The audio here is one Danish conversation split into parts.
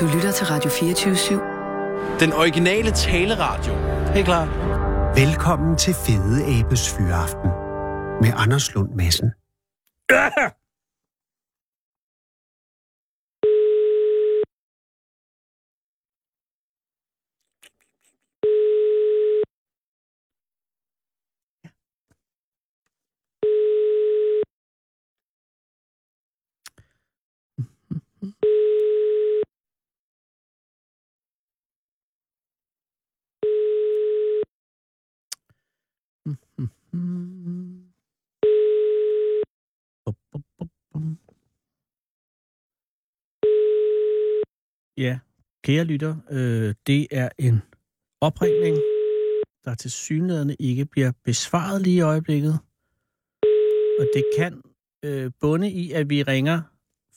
Du lytter til Radio 24-7. Den originale taleradio. Helt klar. Velkommen til Fede Abes Fyraften med Anders Lund Madsen. Ja, kære lytter, øh, det er en opringning, der til synligheden ikke bliver besvaret lige i øjeblikket. Og det kan øh, bunde i, at vi ringer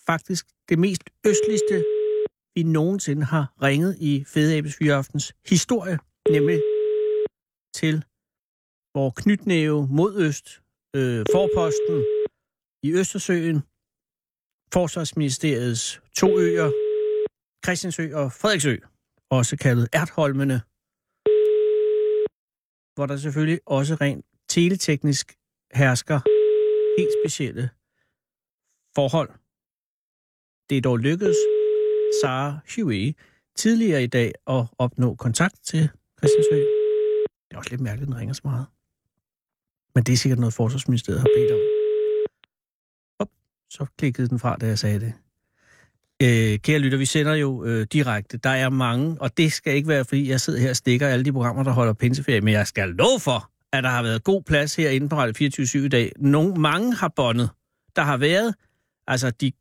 faktisk det mest østligste, vi nogensinde har ringet i Fede Abes historie, nemlig til hvor knytnæve mod øst, øh, forposten i Østersøen, Forsvarsministeriets to øer, Christiansø og Frederiksø, også kaldet Ertholmene, hvor der selvfølgelig også rent teleteknisk hersker helt specielle forhold. Det er dog lykkedes Sara Huey tidligere i dag at opnå kontakt til Christiansø. Det er også lidt mærkeligt, at den ringer så meget. Men det er sikkert noget, Forsvarsministeriet har bedt om. Op, så klikkede den fra, da jeg sagde det. Øh, kære lytter, vi sender jo øh, direkte. Der er mange, og det skal ikke være, fordi jeg sidder her og stikker alle de programmer, der holder pinseferie, men jeg skal love for, at der har været god plads herinde på Radio 24 i dag. Nogle, mange har bondet. Der har været, altså de,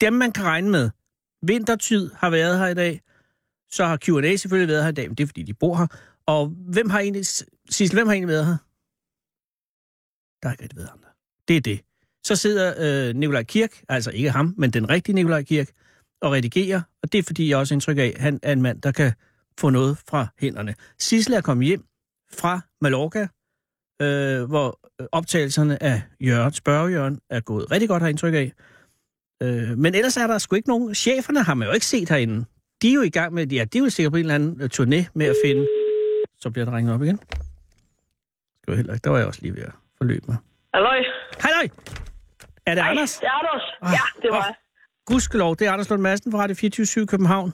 dem man kan regne med. Vintertid har været her i dag. Så har Q&A selvfølgelig været her i dag, men det er fordi, de bor her. Og hvem har egentlig, Sissel, hvem har egentlig været her? Der er ikke rigtig været andre. Det er det. Så sidder øh, Nikolaj Kirk, altså ikke ham, men den rigtige Nikolaj Kirk, og redigerer. Og det er fordi, jeg også indtryk af, at han er en mand, der kan få noget fra hænderne. Sissel er kommet hjem fra Mallorca, øh, hvor optagelserne af Jørgen, spørgejørgen, er gået rigtig godt, har indtryk af. Øh, men ellers er der sgu ikke nogen... Cheferne har man jo ikke set herinde. De er jo i gang med... Ja, de er jo sikkert på en eller anden øh, turné med at finde... Så bliver der ringet op igen. Skal heller ikke. Der var jeg også lige ved at forløbe mig. Halløj. Hej, Er det Hej, Anders? det er Anders. Ah, ja, det var ah. jeg. Gudskelov, det er Anders Lund Madsen fra Radio 24 København.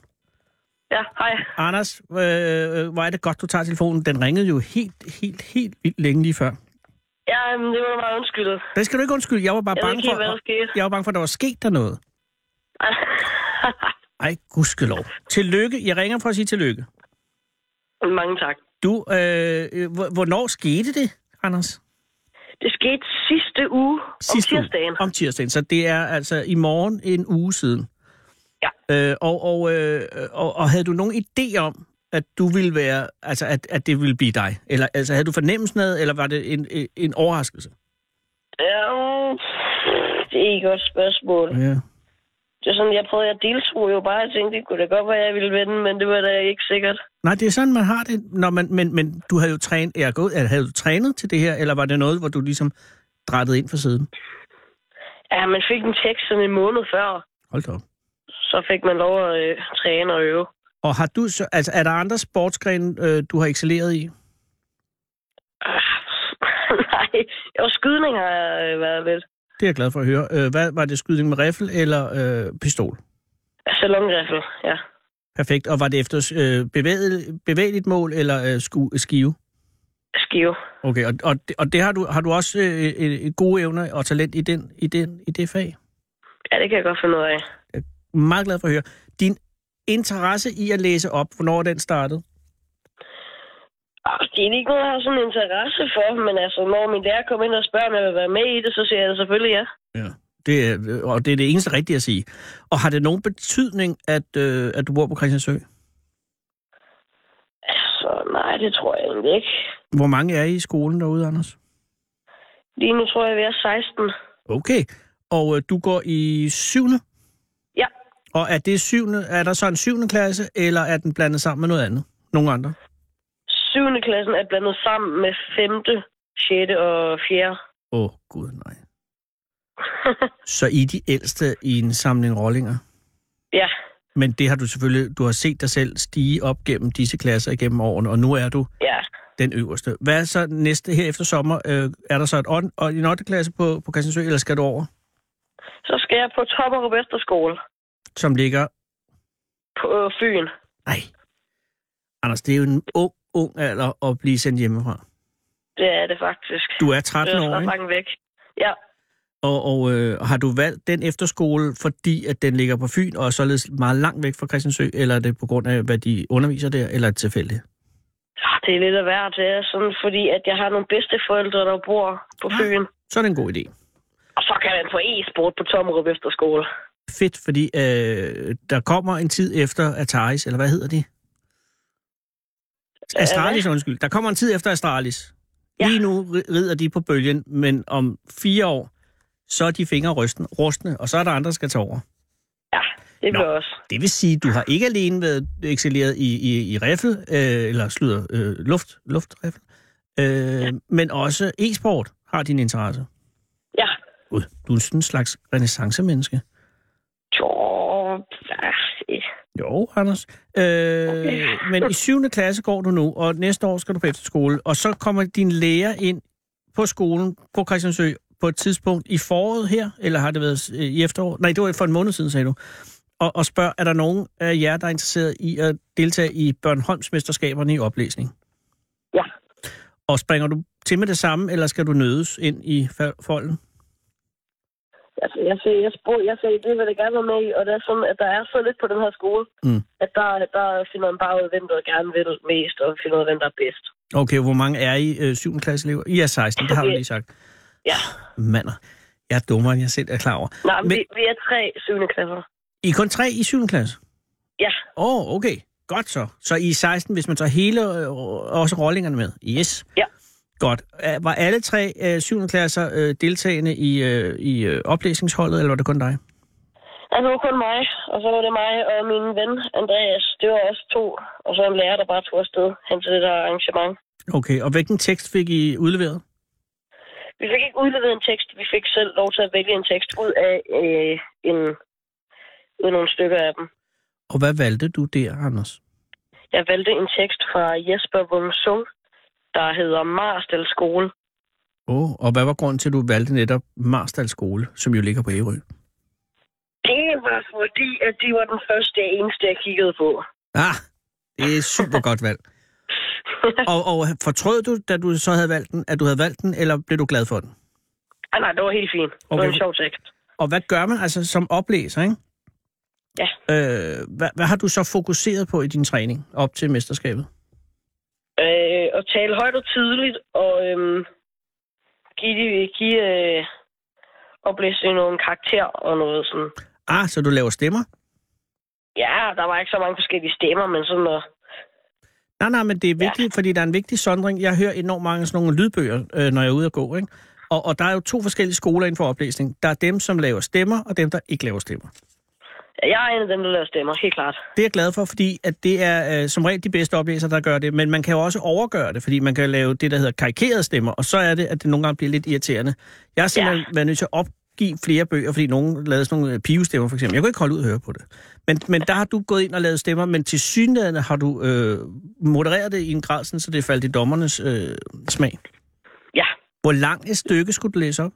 Ja, hej. Anders, øh, øh, hvor er det godt, du tager telefonen. Den ringede jo helt, helt, helt vildt længe lige før. Ja, men det var meget undskyldet. Det skal du ikke undskylde. Jeg var bare Jeg bange ikke for, hvad jeg var bange for, at der var sket der noget. Ej, gudskelov. Tillykke. Jeg ringer for at sige tillykke. Mange tak. Du, øh, øh, hvor- hvornår skete det, Anders? Det skete sidste uge Sidste om uge. tirsdagen. Om tirsdagen. Så det er altså i morgen en uge siden. Ja. Øh, og, og, øh, og, og havde du nogen idé om, at du ville være, altså at, at det ville blive dig? Eller altså havde du fornemmelsen af, eller var det en, en, en overraskelse? Ja, mm, det er ikke et godt spørgsmål. Ja. Det er sådan, jeg prøvede, jeg deltog jo bare. Jeg tænkte, det kunne da godt være, jeg ville vinde, men det var da ikke sikkert. Nej, det er sådan, man har det. Når man, men, men du havde jo trænet, jeg gået, eller havde du trænet til det her, eller var det noget, hvor du ligesom drættede ind for siden? Ja, man fik en tekst sådan en måned før. Hold da op. Så fik man lov at øh, træne og øve. Og har du så, altså er der andre sportsgrene, øh, du har excelleret i? Ah, Nej, jo, skydning har jeg øh, været lidt. Det er jeg glad for at høre. Øh, hvad var det skydning med riffel eller øh, pistol? Salonriffel, ja. Perfekt. Og var det efter øh, bevæget, bevægeligt mål eller øh, sku, skive? Skive. Okay, og, og, det, og det har du har du også øh, et, et gode evner og talent i den i den i det fag? Ja, det kan jeg godt finde ud af. Meget glad for at høre. Din interesse i at læse op, hvornår er den startede? Det er ikke noget, jeg har sådan en interesse for, men altså, når min lærer kommer ind og spørger, om jeg vil være med i det, så siger jeg selvfølgelig ja. Ja. Det er, og det er det eneste rigtige at sige. Og har det nogen betydning, at, øh, at du bor på Christiansø? Altså, nej, det tror jeg egentlig ikke. Hvor mange er I i skolen derude, Anders? Lige nu tror jeg, vi er 16. Okay. Og øh, du går i syvende? Ja, Og er det syvende, er der så en syvende klasse, eller er den blandet sammen med noget andet? Nogle andre? 7. klassen er blandet sammen med 5., 6. og 4. Åh, oh, gud nej. Så I er de ældste i en samling rollinger? ja, Men det har du selvfølgelig, du har set dig selv stige op gennem disse klasser igennem årene, og nu er du Ja. den øverste. Hvad er så næste her efter sommer? Øh, er der så et on, og en 8. klasse på, på Christiansø, eller skal du over? Så skal jeg på Topperup Efterskole Som ligger... på øh, Fyn. Nej. Anders, det er jo en ung, ung alder at blive sendt hjemmefra. Det er det faktisk. Du er det 13 er år, ikke? langt væk. Ja. Og, og øh, har du valgt den efterskole, fordi at den ligger på Fyn, og er således meget langt væk fra Christiansø, eller er det på grund af, hvad de underviser der, eller er det tilfældigt? Ah, Det er lidt af hvert. Det er sådan, fordi at jeg har nogle bedsteforældre, der bor på Ja. Fyn. Så er det en god idé. Og så kan man få e-sport på Tommerup Efterskole. Fedt, fordi øh, der kommer en tid efter Ataris, eller hvad hedder de? Astralis, undskyld. Der kommer en tid efter Astralis. Ja. Lige nu ri- rider de på bølgen, men om fire år, så er de fingre rustne, og så er der andre, der skal tage over. Ja, det Nå. bliver også. Det vil sige, du har ikke alene været excelleret i, i, i riffel, øh, eller slutter, øh, luft, luftriffel, øh, ja. men også e-sport har din interesse. Ja. Gud, du er sådan en slags renaissance-menneske. Jo, ja, Jo, Anders. Øh, okay. Men i 7. klasse går du nu, og næste år skal du på efterskole, og så kommer din lærer ind på skolen på Christiansø på et tidspunkt i foråret her, eller har det været øh, i efterår? Nej, det var for en måned siden, sagde du. Og, og spørg, er der nogen af jer, der er interesseret i at deltage i Børnholms mesterskaberne i oplæsning? ja. Og springer du til med det samme, eller skal du nødes ind i folden? Altså, jeg siger, jeg, spurgte, jeg sagde, det vil jeg gerne være med i, og det er sådan, at der er så lidt på den her skole, Mm. at der, der finder man bare ud af, hvem der gerne vil mest, og finder ud af, hvem der er bedst. Okay, hvor mange er I øh, 7. klasse elever? I er 16, det har du lige sagt. Ja. Mander, jeg er dummere, end jeg selv er klar over. Nej, men Men- vi, vi er tre syvende klasser. I er kun tre i 7. klasse? Ja, Åh, oh, okay. Godt så. Så I er 16, hvis man tager hele, øh, også rollingerne med? Yes. Ja. Godt. Var alle tre øh, 7. klasser øh, deltagende i, øh, i øh, oplæsningsholdet, eller var det kun dig? altså det var kun mig, og så var det mig og min ven Andreas. Det var også to, og så en lærer, der bare tog afsted hen til det der arrangement. Okay, og hvilken tekst fik I udleveret? Vi fik ikke udleveret en tekst, vi fik selv lov til at vælge en tekst ud af øh, en, ud af nogle stykker af dem. Og hvad valgte du der, Anders? Jeg valgte en tekst fra Jesper Wung Sung, der hedder Marstal Skole. Åh, oh, og hvad var grunden til, at du valgte netop Marstal Skole, som jo ligger på Ærø? Det var fordi, at de var den første og eneste, jeg kiggede på. Ah, det er super godt valg. Og, og fortrød du, da du så havde valgt den, at du havde valgt den, eller blev du glad for den? ah, nej, det var helt fint. Det var Okay. en sjov tekst. Og hvad gør man altså som oplæser, ikke? Ja. Øh, hvad, hvad har du så fokuseret på i din træning op til mesterskabet? Øh, at tale højt og tydeligt, og øhm, give, give øh, oplæsning nogle karakter og noget sådan. Ah, så du laver stemmer? Ja, der var ikke så mange forskellige stemmer, men sådan noget. Nej, nej, men det er vigtigt, ja. fordi der er en vigtig sondring. Jeg hører enormt mange sådan nogle lydbøger, øh, når jeg er ude at gå, ikke? Og, og der er jo to forskellige skoler inden for oplæsning. Der er dem, som laver stemmer, og dem, der ikke laver stemmer. Jeg er en af dem, der laver stemmer, helt klart. Det er jeg glad for, fordi at det er øh, som regel de bedste oplæsere, der gør det. Men man kan jo også overgøre det, fordi man kan lave det, der hedder karikerede stemmer, og så er det, at det nogle gange bliver lidt irriterende. Jeg har simpelthen ja. været nødt til at opgive flere bøger, fordi nogen lavede sådan nogle øh, pivestemmer, for eksempel. Jeg kunne ikke holde ud at høre på det. Men, men der har du gået ind og lavet stemmer, men til synligheden har du øh, modereret det i en grad, sådan, så det faldt i dommernes øh, smag. Ja, Hvor lang et stykke skulle du læse op?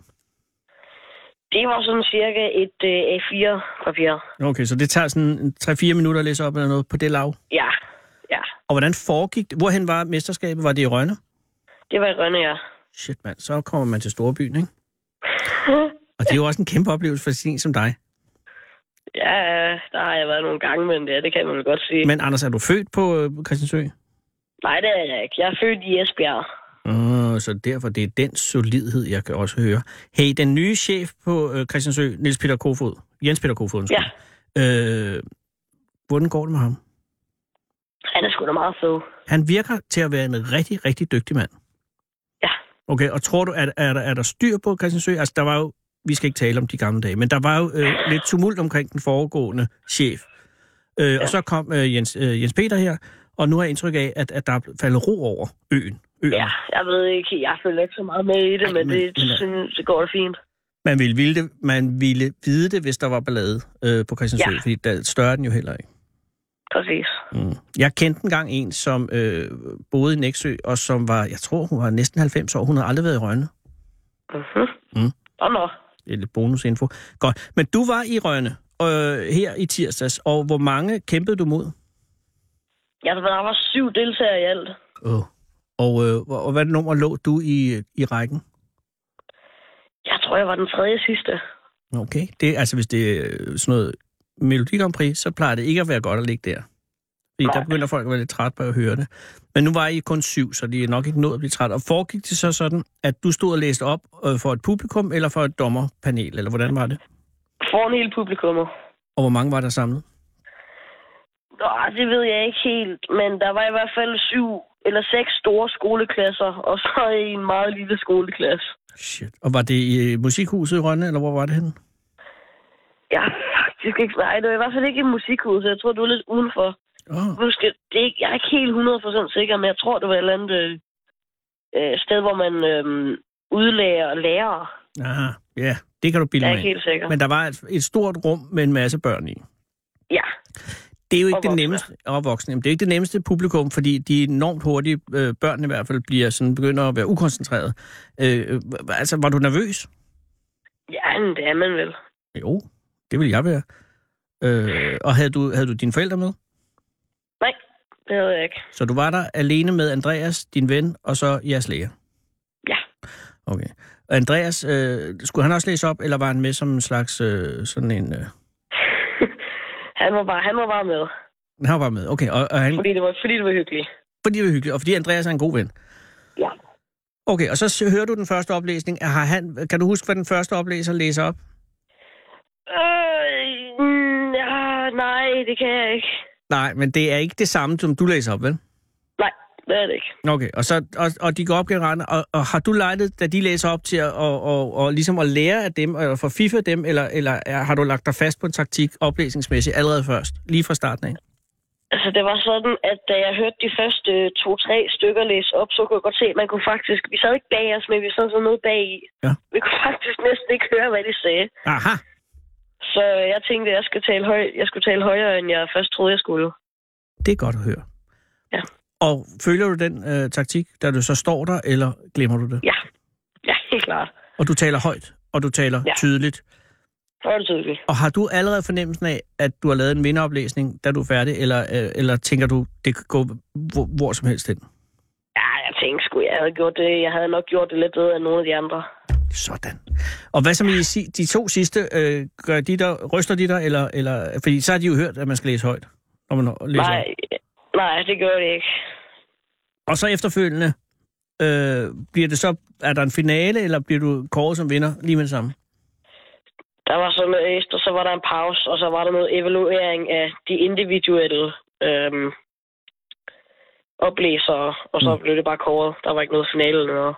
Det var sådan cirka et øh, A4-papir. Okay, så det tager sådan 3-4 minutter at læse op eller noget på det lav. Ja, ja. Og hvordan foregik det? Hvorhen var mesterskabet? Var det i Rønne? Det var i Rønne, ja. Shit, mand. Så kommer man til Storbyen, ikke? Og det er jo også en kæmpe oplevelse for sådan som dig. Ja, der har jeg været nogle gange, men det, det kan man vel godt sige. Men... Men Anders, er du født på øh, Christiansø? Nej, det er jeg ikke. Jeg er født i Esbjerg. Uh, så derfor det er den solidhed, jeg kan også høre. Hey, den nye chef på øh, Christiansø, Niels Peter Kofod, Jens Peter Kofod. Ja. Øh, hvordan går det med ham? Han er sgu da meget fed. Han virker til at være en rigtig, rigtig dygtig mand. Ja. Okay, og tror du, at er, der, er der styr på Christiansø? Altså, der var jo, vi skal ikke tale om de gamle dage, men der var jo øh, lidt tumult omkring den foregående chef. Øh, ja. Og så kom øh, Jens, øh, Jens Peter her, og nu har jeg indtryk af, at, at der er faldet ro over øen. Øen. Ja, jeg ved ikke, jeg følger ikke så meget med i det, Ej, men, men- det, men- synes, det går da fint. Man ville, ville det, man ville vide det, hvis der var ballade øh, på Christiansø, Ja. fordi der større den jo heller ikke. Præcis. Mm. Jeg kendte engang en, som øh, boede i Næksø, og som var, jeg tror, hun var næsten 90 år. Hun havde aldrig været i Rønne. Mhm. Mm. Og nå. Det er lidt bonusinfo. Godt. Men du var i Rønne øh, her i tirsdags, og hvor mange kæmpede du mod? Jeg der var syv deltagere i alt. Oh. Og, øh, og, hvad nummer lå du i, i rækken? Jeg tror, jeg var den tredje sidste. Okay. Det, altså, hvis det er sådan noget Melodi Grand Prix, så plejer det ikke at være godt at ligge der. Fordi Nej. der begynder folk at være lidt træt på at høre det. Men nu var I kun syv, så de er nok ikke nået at blive træt. Og foregik det så sådan, at du stod og læste op øh, for et publikum, eller for et dommerpanel, eller hvordan var det? Foran hele publikummet. Og hvor mange var der samlet? Nå, det ved jeg ikke helt, men der var i hvert fald syv eller seks store skoleklasser, og så en meget lille skoleklasse. Shit. Og var det i øh, musikhuset i Rønne, eller hvor var det henne? Er faktisk ikke... Nej, det var i hvert fald ikke i musikhuset. Jeg tror, du er lidt udenfor. Oh. Husk, det er ikke, jeg er ikke helt 100% sikker, men jeg tror, det var et eller andet øh, øh, sted, hvor man øh, udlærer lærere. Aha, ja, det kan du bilde Jeg er mig ikke helt sikker. Men der var et, et stort rum med en masse børn i. Ja, Det er jo ikke Og det nemmeste, og voksne. Jamen, det er ikke det nemmeste publikum, fordi de er enormt hurtigt, øh, børnene i hvert fald, bliver sådan, begynder at være ukoncentreret. Øh, øh, altså, var du nervøs? ja men det er man vel. Jo, det vil jeg være. Øh, og havde du, havde du dine forældre med? Nej, det havde jeg ikke. Så du var der alene med Andreas, din ven, og så jeres læger? Ja. Okay. Og Andreas, øh, skulle han også læse op, eller var han med som en slags øh, sådan en... Øh, Han var bare, han var bare med, han var bare med, okay. Og, og han, fordi det var, fordi det var hyggeligt. fordi det var hyggeligt, og fordi Andreas er en god ven. Ja. Okay, og så hører du den første oplæsning. Har han, kan du huske, hvad den første oplæser læser op? Øh, mm, nej, det kan jeg ikke. Nej, men det er ikke det samme, som du læser op, vel? Det er det ikke. Okay, og, så, og, og de går op gennem og, og har du lejdet, da de læser op til at og, og, og ligesom at lære af dem, eller forfiffe dem, eller, eller er, har du lagt dig fast på en taktik oplæsningsmæssigt allerede først, lige fra starten af? Altså, det var sådan, at da jeg hørte de første to-tre stykker læse op, så kunne jeg godt se, at man kunne faktisk... Vi sad ikke bag os, men vi sad sådan noget bag i. Ja. Vi kunne faktisk næsten ikke høre, hvad de sagde. Aha, Så jeg tænkte, at jeg, skal tale høj, jeg skulle tale højere, end jeg først troede, jeg skulle. det er godt at høre. Ja. Og følger du den øh, taktik, da du så står der, eller glemmer du det? Ja, ja helt klart. Og du taler højt, og du taler Ja. tydeligt. Det tydeligt. Og har du allerede fornemmelsen af, at du har lavet en vinderoplæsning, da du er færdig, eller, øh, eller tænker du, det kan gå hvor, hvor som helst hen? Ja, jeg tænkte sgu, jeg havde gjort det. Jeg havde nok gjort det lidt bedre end nogle af de andre. Sådan. Og hvad så med de, si- de to sidste? Øh, gør de der, ryster de der, eller, eller... Fordi så har de jo hørt, at man skal læse højt, når man læser Nej. Nej, det gør det ikke. Og så efterfølgende, øh, bliver det så... Er der en finale, eller bliver du kåret som vinder lige med det samme? Der var så noget efter, så var der en pause, og så var der noget evaluering af de individuelle øhm, oplæsere, og så mm. blev det bare kåret. Der var ikke noget finale eller noget.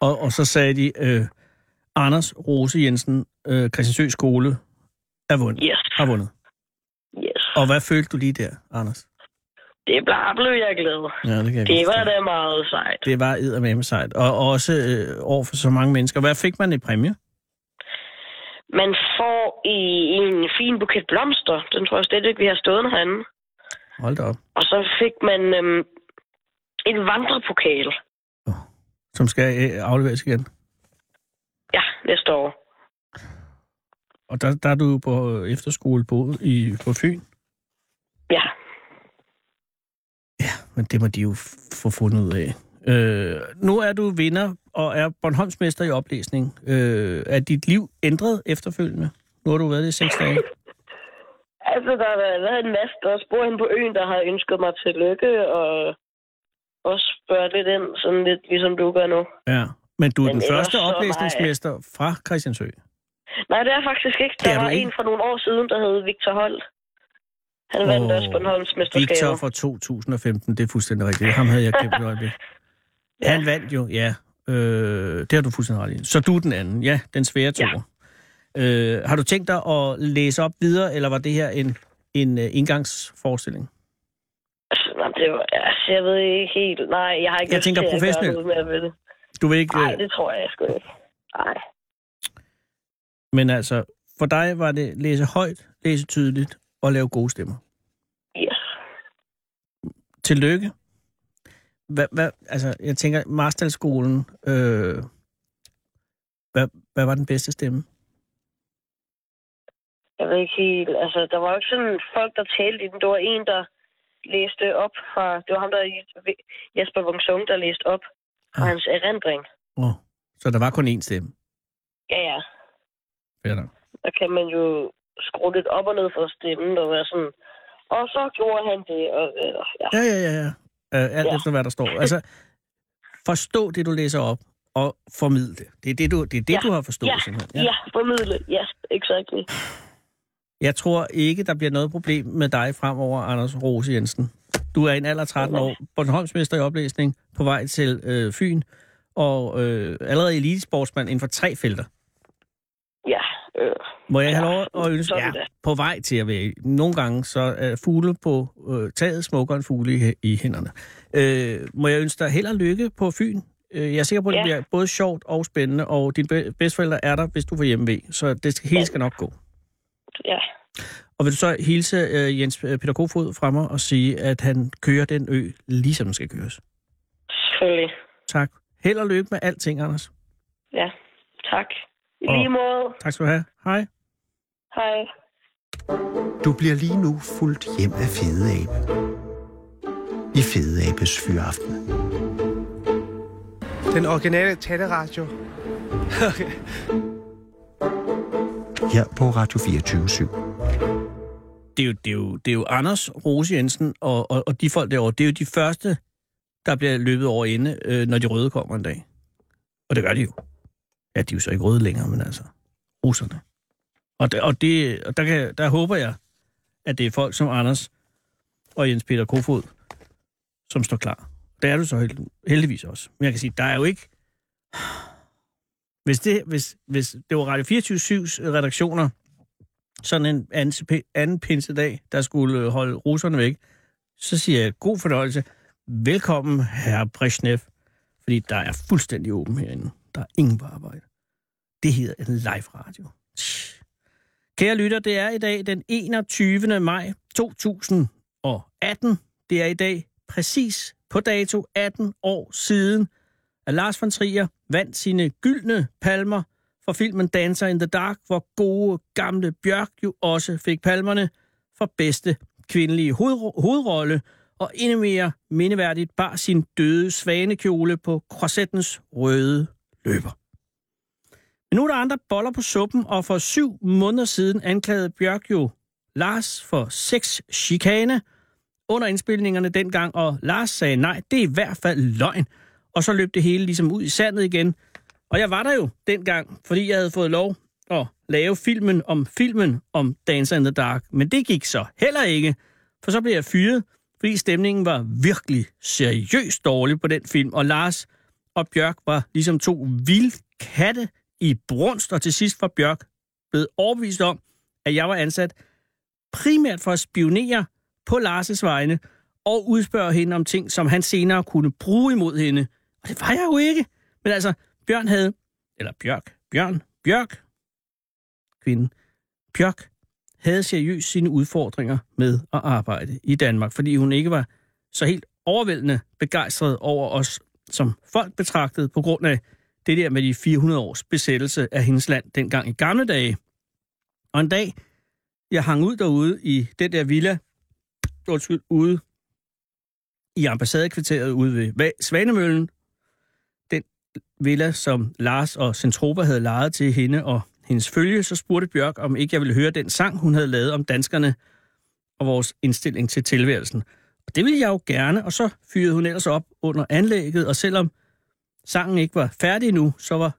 Og, og så sagde de, øh, Anders Rose Jensen, øh, Christiansø Skole, er vundet, Yes. har vundet. Yes. Og hvad følte du lige der, Anders? Det bare blev jeg glad. Ja, det kan jeg Det var da meget sejt. Det var eddermame sejt. Og også øh, over for så mange mennesker. Hvad fik man i præmie? Man får i en fin buket blomster. Den tror jeg slet ikke, vi har stået herinde. Hold da op. Og så fik man øhm, en vandrepokal. Som skal øh, afleveres igen. Ja, næste år. Og der, der er du på efterskole boet i, på Fyn. Ja. Men det må de jo få fundet ud af. Øh, nu er du vinder og er Bornholmsmester i oplæsning. Øh, er dit liv ændret efterfølgende? Nu har du været det i seks dage. Altså, der har været en masse, der bor inde på øen, der har ønsket mig til lykke, og også spørge lidt ind, sådan lidt ligesom du gør nu. Ja. Men du er Men den første oplæsningsmester fra Christiansø. Nej, det er faktisk ikke. Det er Der var ikke? en for nogle år siden, der hed Victor Holt. Han vandt Åh, også Bornholms mesterskab. Victor fra 2015, det er fuldstændig rigtigt. Ham havde jeg glemt et øjeblik. Ja. Han vandt jo, ja. Øh, det har du fuldstændig ret i. Så du den anden, ja, den svære to. Ja. Øh, har du tænkt dig at læse op videre, eller var det her en, en uh, indgangsforestilling? Altså, det var, altså, jeg ved ikke helt. Nej, jeg har ikke Jeg tænker til professionelt. Du vil ikke... Nej, øh, det tror jeg sgu ikke. Nej. Men altså, for dig var det læse højt, læse tydeligt og lave gode stemmer. Yes. Tillykke. Hvad, hvad, altså, jeg tænker, Marstalskolen, øh, hvad, hvad var den bedste stemme? Jeg ved ikke helt, altså, der var jo ikke sådan folk, der talte i den. Det var en, der læste op fra, det var ham, der Jesper Wungsung, der læste op fra Ah. hans erindring. Oh, så der var kun én stemme. Ja, ja. Fair nok. Der kan man jo skrue lidt op og ned for stemmen og være sådan, og så gjorde han det, og øh, ja. Ja, ja, ja. ja. Uh, alt Ja. efter, hvad der står. Altså, forstå det, du læser op, og formidle det. Det er det, du, det, er det, Ja. du har forstået, Ja, simpelthen. ja, formidle. Ja, exactly. Jeg tror ikke, der bliver noget problem med dig fremover, Anders Rose Jensen. Du er en alder 13 år, Bornholmsmester i oplæsning, på vej til øh, Fyn, og øh, allerede elitesportsmand inden for tre felter. Øh, Må jeg have Ja, lov at ønske ja, på vej til at være. Nogle gange så er fugle på øh, taget smukkere end fugle i, i hænderne. Øh, må jeg ønske dig held og lykke på Fyn? Øh, jeg er sikker på, at det Ja. bliver både sjovt og spændende, og dine be- bedsteforældre er der, hvis du får hjemme ved. Så det skal, hele skal nok gå. ja. Og vil du så hilse øh, Jens Peter Kofod fra mig og sige, at han kører den ø, ligesom den skal køres? Selvfølgelig. Tak. Held og lykke med alting, Anders. Ja, tak. I Og- lige måde. Tak skal du have. Hej. Hej. Du bliver lige nu fuldt hjem af Fede Abe. I Fede Abes Fyraften. Den originale taleradio. Her på Radio 24 det er jo, det er jo, det er jo Anders Rose Jensen og, og, og de folk derovre, det er jo de første, der bliver løbet over ende, øh, når de røde kommer en dag. Og det gør de jo. Ja, de er jo så ikke røde længere, men altså, russerne. Og, det, og, det, og der, kan, der håber jeg, at det er folk som Anders og Jens Peter Kofod, som står klar. Det er du så held, heldigvis også. Men jeg kan sige, der er jo ikke... Hvis det, hvis, hvis det var Radio 24-7's redaktioner, sådan en anden, anden pinsedag, der skulle holde russerne væk, så siger jeg god fornøjelse. Velkommen, herre Brezhnev, fordi der er fuldstændig åben herinde. Der er ingen på arbejde. Det hedder en live radio. Kære lytter, det er i dag den 21. maj 2018. Det er i dag præcis på dato 18 år siden, at Lars von Trier vandt sine gyldne palmer for filmen Dancer in the Dark, hvor gode gamle Bjørk jo også fik palmerne for bedste kvindelige hovedrolle, og endnu mere mindeværdigt bar sin døde svanekjole på korsettens røde løber. Men nu er der andre boller på suppen, og for syv måneder siden anklagede Bjørk jo Lars for seks chikane under indspilningerne dengang, og Lars sagde nej, det er i hvert fald løgn. Og så løb det hele ligesom ud i sandet igen, og jeg var der jo dengang, fordi jeg havde fået lov at lave filmen om filmen om Dancer in the Dark. Men det gik så heller ikke, for så blev jeg fyret, fordi stemningen var virkelig seriøst dårlig på den film. Og Lars og Bjørk var ligesom to vilde katte i brunst, og til sidst var Bjørk blevet overbevist om, at jeg var ansat primært for at spionere på Lars' vegne og udspørge hende om ting, som han senere kunne bruge imod hende. Og det var jeg jo ikke. Men altså, Bjørn havde, eller Bjørk, Bjørn, Bjørk, kvinden, Bjørk, havde seriøst sine udfordringer med at arbejde i Danmark, fordi hun ikke var så helt overvældende begejstret over os som folk betragtede på grund af det der med de 400 års besættelse af hendes land dengang i gamle dage. Og en dag, jeg hang ud derude i den der villa, undskyld, ude i ambassadekvarteret ude ved Svanemøllen, den villa, som Lars og Centropa havde lejet til hende og hendes følge, så spurgte Bjørk, om ikke jeg ville høre den sang, hun havde lavet om danskerne og vores indstilling til tilværelsen. Og det ville jeg jo gerne, og så fyrede hun ellers op under anlægget, og selvom sangen ikke var færdig nu, så var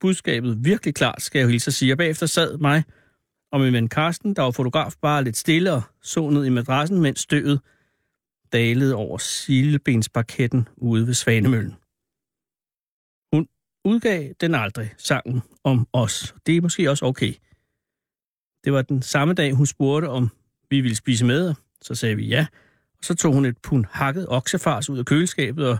budskabet virkelig klart, skal jeg jo hilse at sige. Og bagefter sad mig og min ven Karsten, der var fotograf, bare lidt stille og så ned i madrassen, mens støvet dalede over silebensparketten ude ved Svanemøllen. Hun udgav den aldrig, sangen om os. Det er måske også okay. Det var den samme dag, hun spurgte, om vi ville spise med, så sagde vi ja. Og så tog hun et pund hakket oksefars ud af køleskabet og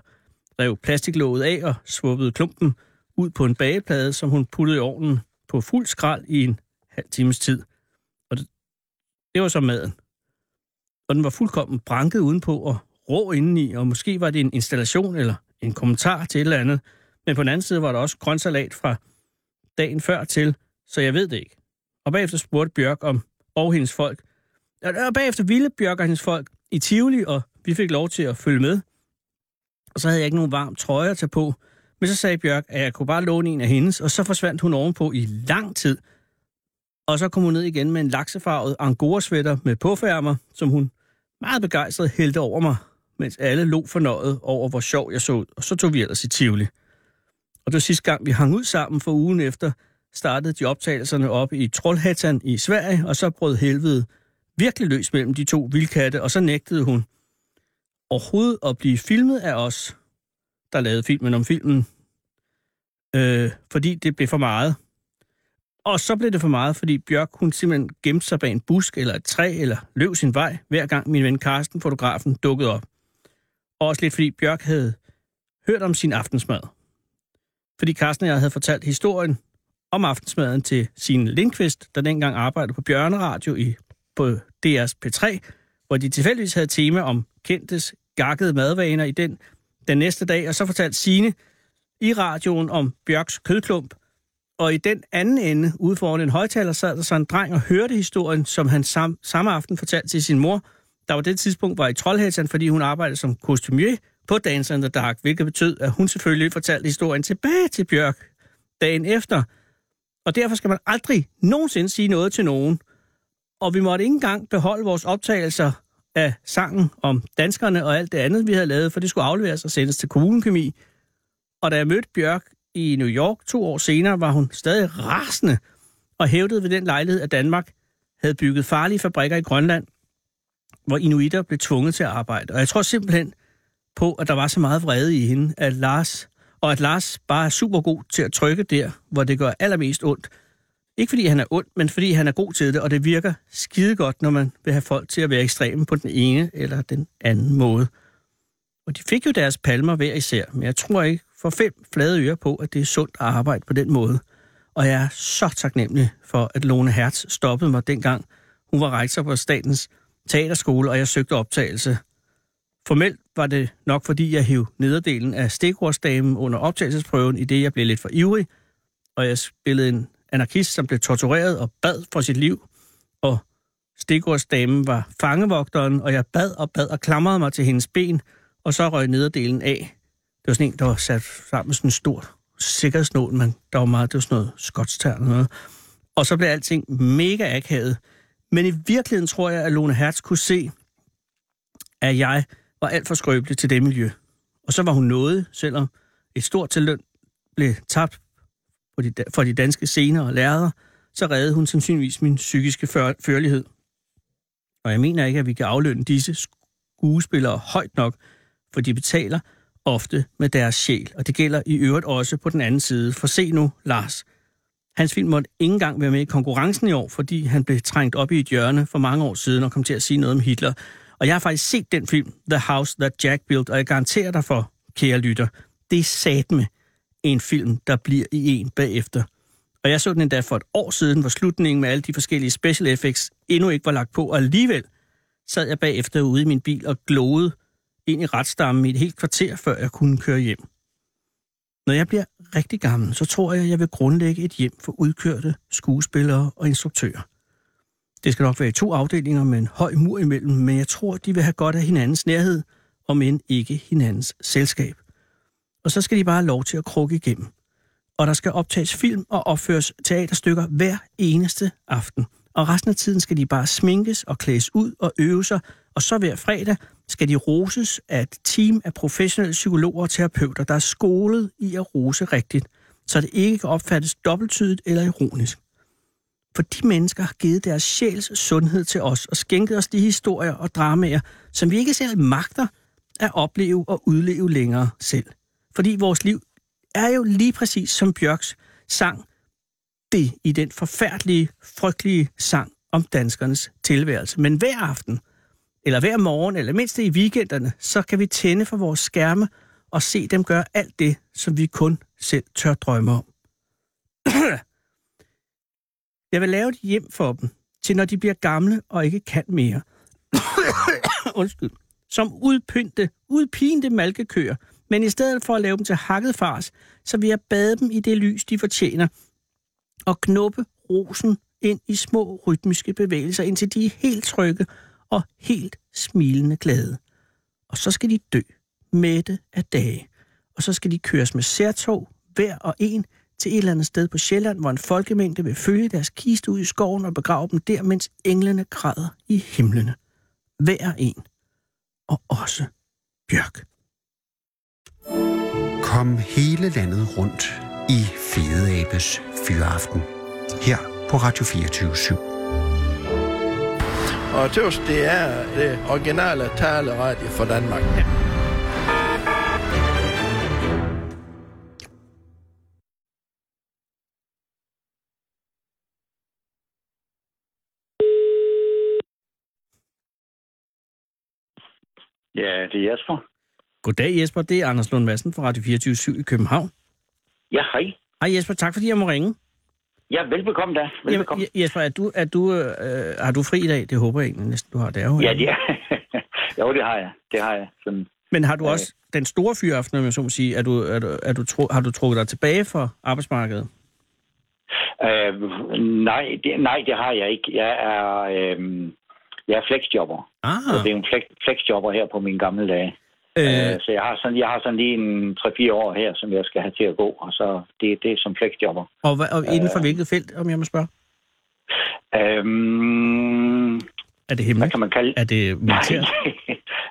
rev plastiklåget af og svuppede klumpen ud på en bageplade, som hun puttede i ovnen på fuld skrald i en halv times tid. Og det, det var så maden. Og den var fuldkommen branket udenpå og rå indeni, og måske var det en installation eller en kommentar til et eller andet. Men på den anden side var der også grønsalat fra dagen før til, så jeg ved det ikke. Og bagefter spurgte Bjørk om, og hendes folk. Og bagefter ville Bjørk og hendes folk i Tivoli, og vi fik lov til at følge med. Og så havde jeg ikke nogen varm trøje at tage på. Men så sagde Bjørk, at jeg kunne bare låne en af hendes, og så forsvandt hun ovenpå i lang tid. Og så kom hun ned igen med en laksefarvet angora med påfærmer, som hun meget begejstret hældte over mig, mens alle lå fornøjet over, hvor sjov jeg så ud. Og så tog vi ellers i Tivoli. Og det var sidste gang, vi hang ud sammen for ugen efter, startede de optagelserne op i Trollhättan i Sverige, og så brød helvede virkelig løs mellem de to vildkatte, og så nægtede hun overhovedet at blive filmet af os, der lavede filmen om filmen, øh, fordi det blev for meget. Og så blev det for meget, fordi Bjørk hun simpelthen gemte sig bag en busk eller et træ, eller løb sin vej, hver gang min ven Karsten, fotografen, dukkede op. Og også lidt fordi Bjørk havde hørt om sin aftensmad. Fordi Karsten og jeg havde fortalt historien om aftensmaden til sin Lindqvist, der dengang arbejdede på Bjørneradio i, på DR's P3, hvor de tilfældigvis havde tema om kendtes gakkede madvaner i den, den næste dag, og så fortalte Sine i radioen om Bjørks kødklump, og i den anden ende, ude foran en højtaler, sad der så en dreng og hørte historien, som han sam, samme aften fortalte til sin mor, der var det tidspunkt var i Trollhættan, fordi hun arbejdede som kostumier på Dance in the Dark, hvilket betød, at hun selvfølgelig fortalte historien tilbage til Bjørk dagen efter. Og derfor skal man aldrig nogensinde sige noget til nogen. Og vi måtte ikke engang beholde vores optagelser af sangen om danskerne og alt det andet, vi havde lavet, for det skulle afleveres og sendes til kommunekemi. Og da jeg mødte Bjørk i New York to år senere, var hun stadig rasende og hævdede ved den lejlighed, at Danmark havde bygget farlige fabrikker i Grønland, hvor inuitter blev tvunget til at arbejde. Og jeg tror simpelthen på, at der var så meget vrede i hende, at Lars, og at Lars bare er super god til at trykke der, hvor det gør allermest ondt. Ikke fordi han er ond, men fordi han er god til det, og det virker skide godt, når man vil have folk til at være ekstreme på den ene eller den anden måde. Og de fik jo deres palmer hver især, men jeg tror ikke for fem flade ører på, at det er sundt at arbejde på den måde. Og jeg er så taknemmelig for, at Lone Hertz stoppede mig dengang. Hun var rektor på Statens Teaterskole, og jeg søgte optagelse. Formelt var det nok, fordi jeg hævde nederdelen af stikordsdamen under optagelsesprøven, i det jeg blev lidt for ivrig, og jeg spillede en anarkist, som blev tortureret og bad for sit liv, og stikordsdamen var fangevogteren, og jeg bad og bad og klamrede mig til hendes ben, og så røg nederdelen af. Det var sådan en, der var sat sammen med sådan en stor sikkerhedsnål, men der var meget, det var sådan noget skotstern og noget. Og så blev alting mega akavet. Men i virkeligheden tror jeg, at Lone Hertz kunne se, at jeg var alt for skrøbelig til det miljø. Og så var hun noget, selvom et stort tilløn blev tabt for de, for de danske scener og lærere, så reddede hun sandsynligvis min psykiske før, førlighed. Og jeg mener ikke, at vi kan aflønne disse skuespillere højt nok, for de betaler ofte med deres sjæl. Og det gælder i øvrigt også på den anden side. For se nu, Lars. Hans film måtte ikke engang være med i konkurrencen i år, fordi han blev trængt op i et hjørne for mange år siden og kom til at sige noget om Hitler. Og jeg har faktisk set den film, The House That Jack Built, og jeg garanterer dig for, kære lytter, det er satme en film, der bliver i en bagefter. Og jeg så den endda for et år siden, hvor slutningen med alle de forskellige special effects endnu ikke var lagt på, og alligevel sad jeg bagefter ude i min bil og glåede ind i retstammen i et helt kvarter, før jeg kunne køre hjem. Når jeg bliver rigtig gammel, så tror jeg, jeg vil grundlægge et hjem for udkørte skuespillere og instruktører. Det skal nok være i to afdelinger med en høj mur imellem, men jeg tror, de vil have godt af hinandens nærhed, om end ikke hinandens selskab. Og så skal de bare have lov til at krukke igennem. Og der skal optages film og opføres teaterstykker hver eneste aften. Og resten af tiden skal de bare sminkes og klædes ud og øve sig, og så hver fredag skal de roses af et team af professionelle psykologer og terapeuter, der er skolet i at rose rigtigt, så det ikke kan opfattes dobbelttydigt eller ironisk. For de mennesker har givet deres sjæls sundhed til os og skænket os de historier og dramaer, som vi ikke selv magter at opleve og udleve længere selv. Fordi vores liv er jo lige præcis som Bjørks sang det i den forfærdelige, frygtelige sang om danskernes tilværelse. Men hver aften, eller hver morgen, eller mindst i weekenderne, så kan vi tænde for vores skærme og se dem gøre alt det, som vi kun selv tør drømme om. Jeg vil lave et hjem for dem, til når de bliver gamle og ikke kan mere. Undskyld. Som udpynte, udpinte malkekøer. Men i stedet for at lave dem til hakket fars, så vil jeg bade dem i det lys, de fortjener. Og knuppe rosen ind i små rytmiske bevægelser, indtil de er helt trygge og helt smilende glade. Og så skal de dø, mætte af dage. Og så skal de køres med særtog, hver og en, til et eller andet sted på Sjælland, hvor en folkemængde vil følge deres kiste ud i skoven og begrave dem der, mens englene græder i himlene. Hver en. Og også Bjørk. Kom hele landet rundt i Fede Abes Fyraften. Her på Radio 24 /7. Og tøvs, det er det originale taleradio for Danmark. Ja. Ja, det er Jesper. Goddag Jesper, det er Anders Lund Madsen fra Radio 24 i København. Ja, hej. Hej Jesper, tak fordi jeg må ringe. Ja, velbekomme da. Velbekomme. Jamen, Jesper, er du, er du, øh, har du fri i dag? Det håber jeg egentlig næsten, du har. Det er jo, Ja, det er. jo, det har jeg. Det har jeg. Sådan. Men har du også den store fyraften, om jeg så må sige, er du, er du, er du tro, har du trukket dig tilbage fra arbejdsmarkedet? Øh, nej, det, nej, det har jeg ikke. Jeg er, øh, jeg er flexjobber. Ah, Så det er en flex, flexjobber her på mine gamle dage. Øh, Øh, så jeg har, sådan, jeg har sådan lige en 3-4 år her, som jeg skal have til at gå, og så det, det er som flexjobber. og, hvad, og inden for hvilket felt, om jeg må spørge? Øhm, Er det hvad hemmeligt? kan man kalde Er det militært?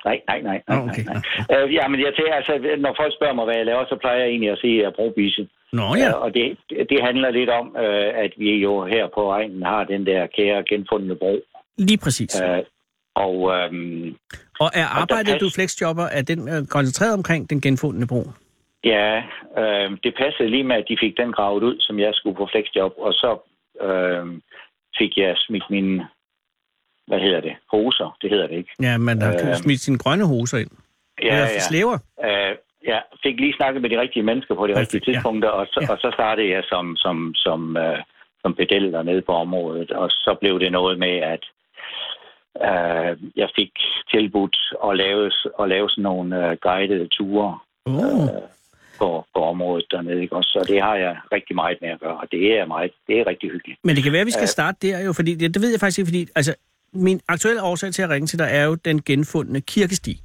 nej, nej, nej, nej, okay. nej, nej. Øh, ja, men jeg tænker, altså, når folk spørger mig, hvad jeg laver, så plejer jeg egentlig at sige, at jeg bruger bise. Nå ja, Øh, og det, det handler lidt om, øh, at vi jo her på egnen har den der kære genfundne bro. lige præcis. Øh, og øhm, Og er arbejdet, pas- du flexjobber, er den øh, koncentreret omkring den genfundne bro? ja, øh, det passede lige med, at de fik den gravet ud, som jeg skulle på flexjob, og så øh, fik jeg smidt mine, hvad hedder det, hoser, det hedder det ikke. Ja, man har Øh, smidt sine grønne hoser ind. Ja, ja. slæver. Øh, ja, fik lige snakket med de rigtige mennesker på de Perfekt, rigtige ja. tidspunkter, og, så, Ja. og så startede jeg som, som, som, øh, som pedel dernede på området, og så blev det noget med, at øh, jeg fik tilbudt at lave, at lave sådan nogle øh, guidede ture Oh. på, på området dernede, ikke? Og så det har jeg rigtig meget med at gøre, og det er meget, det er rigtig hyggeligt. Men det kan være, at vi skal starte der jo, fordi det, det ved jeg faktisk ikke, fordi altså, min aktuelle årsag til at ringe til dig er jo den genfundne kirkesti.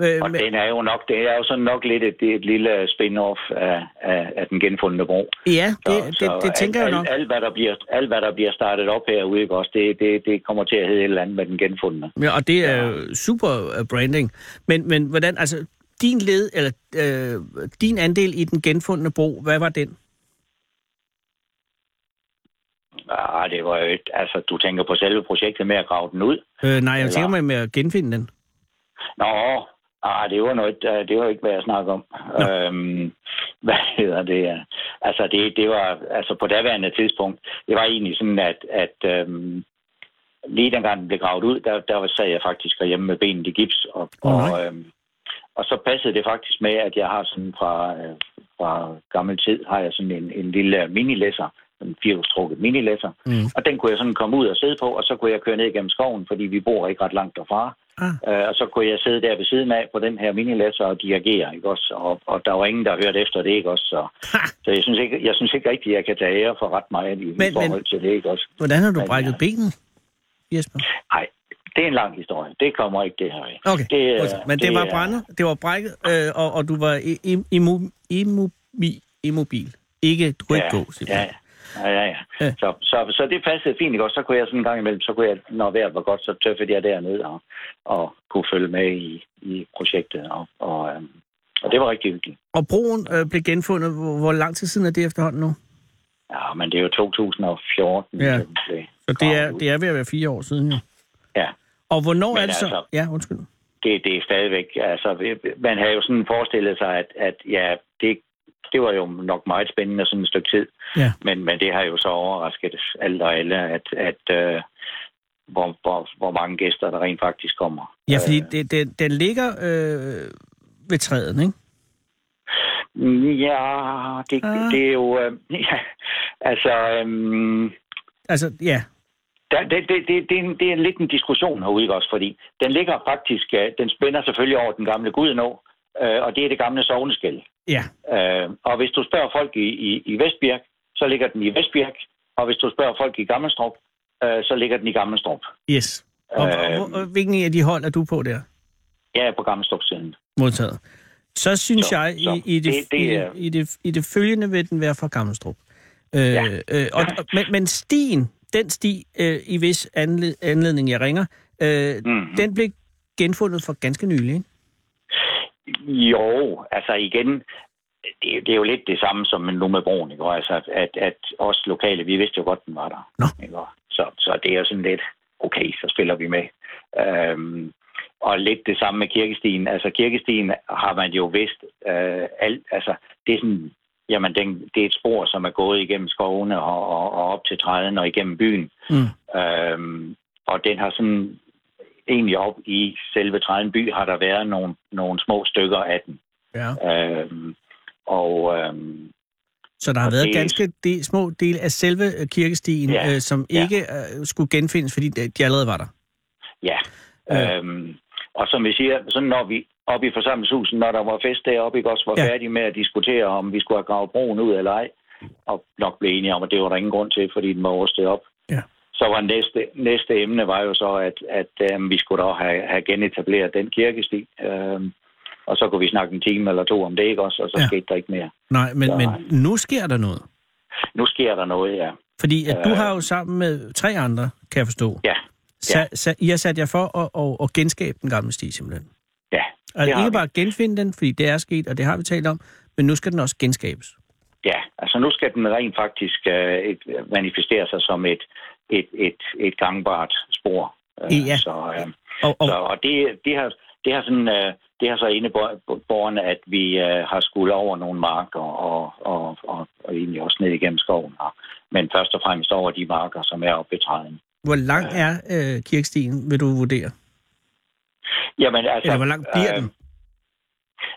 Ja, Øh, og men, den er jo nok, det er jo sådan nok lidt et, et lille spin-off af, af, af den genfundne bro. ja, det, Så- det, så det tænker alt, jeg nok. Alt, alt, hvad der bliver, alt, hvad der bliver startet op herude, ikke også, det, det, det kommer til at hedde et eller andet med den genfundne. Ja, og det er jo super øh, branding. Men, men hvordan, altså, din led, eller øh, din andel i den genfundne bro, hvad var den? Ah, det var jo et, altså, du tænker på selve projektet med at grave den ud. Øh, nej, jeg Eller- tænker mig med at genfinde den. Nå, ah, det var noget, det var ikke, hvad jeg snakker om. Øhm, hvad hedder det? Altså, det, det var, altså på daværende tidspunkt, det var egentlig sådan, at, at øhm, lige dengang den blev gravet ud, der, der sad jeg faktisk hjemme med benet i gips, og, og, øhm, og så passede det faktisk med, at jeg har sådan fra, øh, fra gammel tid, har jeg sådan en, en lille minilæsser, en firehjulstrukket minilæsser, Mm. og den kunne jeg sådan komme ud og sidde på, og så kunne jeg køre ned igennem skoven, fordi vi bor ikke ret langt derfra. Ah. Øh, og så kunne jeg sidde der ved siden af på den her minilæsser og dirigere, ikke også? Og, og der var ingen, der hørte efter det, ikke også? Så, Ha! så jeg, synes ikke, jeg synes ikke rigtigt, at jeg kan tage ære for ret meget i Men- men, forhold til det, ikke også? Hvordan har du Men, brækket ja. benet, Jesper? Nej, det er en lang historie. Det kommer ikke det her af. Okay, Det, er- det, men det, det var brændet, det var brækket, øh, og, og du var i- i- immo- immobi- immobil. Ikke, du kunne ikke gå, ja, simpelthen. ja, ja, ja. Ja. Så, så, så det passede fint, ikke også? Så kunne jeg sådan en gang imellem, så kunne jeg, når vejret var godt, så tøffede jeg derned og, og kunne følge med i, i projektet. Og, og, øhm, og det var rigtig hyggeligt. Og broen øh, blev genfundet, hvor, hvor lang tid siden er det efterhånden nu? Ja, men det er jo 2014. Ja. så det- Så det er, det er ved at være fire år siden, jo. Ja, Og hvornår Men er det så? altså- Ja, undskyld. det, det er stadigvæk, altså, man havde jo sådan forestillet sig, at, at ja, det, det var jo nok meget spændende sådan et stykke tid, Ja. men, men det har jo så overrasket alt og alle, at, at øh, hvor, hvor, hvor mange gæster der rent faktisk kommer. Ja, fordi Øh, det, det, den ligger øh, ved træet, ikke? Ja, det, Ah. det er jo... Øh, ja, Altså, øhm, Altså, ja. der, det, det, det, det, er en, det er lidt en diskussion herude, også? Fordi den ligger faktisk, øh, den spænder selvfølgelig over den gamle Gudenå, øh, og det er det gamle sovneskæld. Ja. Øh, og hvis du spørger folk i, i, i Vestbjerg, så ligger den i Vestbjerg, og hvis du spørger folk i Gammelstrup, øh, så ligger den i Gammelstrup. Yes. Og, Øh, og hvilken af de hold er du på der? Jeg er på Gammelstrup-siden. Modtaget. Så synes Så- jeg, så i, i, det, det- det er- i, i, det, i det følgende vil den være fra Gammelstrup. Øh, Ja. øh, og, men, men stien, den sti, øh, i hvis anled, anledning jeg ringer, øh, Mhm. den blev genfundet for ganske nylig, ikke? Jo, altså igen, det, det er jo lidt det samme som nu med broen, ikke? Altså, at, at os lokale, vi vidste jo godt, den var der. Nå. Ikke? Så, så det er jo sådan lidt, okay, så spiller vi med. Øhm, og lidt det samme med kirkestien. Altså kirkestien har man jo vidst øh, alt, altså det er sådan, jamen den, det er et spor, som er gået igennem skovene og, og, og op til træden og igennem byen. Mm. Øhm, og den har sådan egentlig op i selve Træden by har der været nogle, nogle små stykker af den. Ja. Øhm, og øhm, Så der har været det- ganske de, små del af selve øh, kirkestien, Ja. øh, som Ja. ikke øh, skulle genfindes, fordi de, de allerede var der. ja, Ja. øhm, og som vi siger, så når vi op i forsamlingshuset, når der var fest deroppe, ikke også var Ja. ja. færdige med at diskutere, om vi skulle have gravet broen ud eller ej, og nok blev enige om, at det var der ingen grund til, fordi den var overstået op. Ja. Så var næste, næste emne var jo så, at, at øhm, vi skulle da have, have genetableret den kirkesti. Øhm, og så kunne vi snakke en time eller to om det, ikke også? Og så Ja. ja. skete der ikke mere. Nej, men, Så- men nu sker der noget. Nu sker der noget, ja. Fordi at du Øh. har jo sammen med tre andre, kan jeg forstå, Ja, sa, sa, I har sat jer for at, at, at genskabe den gamle sti simpelthen. ja. Altså ikke vi. bare genfinde den, fordi det er sket, og det har vi talt om, men nu skal den også genskabes. Ja, altså nu skal den rent faktisk øh, manifestere sig som et, et, et, et gangbart spor. Øh, Ja. Så, øh, Og, og, så, og det, det, har, det har sådan... Øh, det har så indebårende, at vi øh, har skulle over nogle marker og, og, og, og egentlig også ned igennem skoven. Og, men først og fremmest over de marker, som er oppe ved træden. hvor lang er øh, kirkestien, vil du vurdere? Jamen, altså, Eller hvor lang bliver den?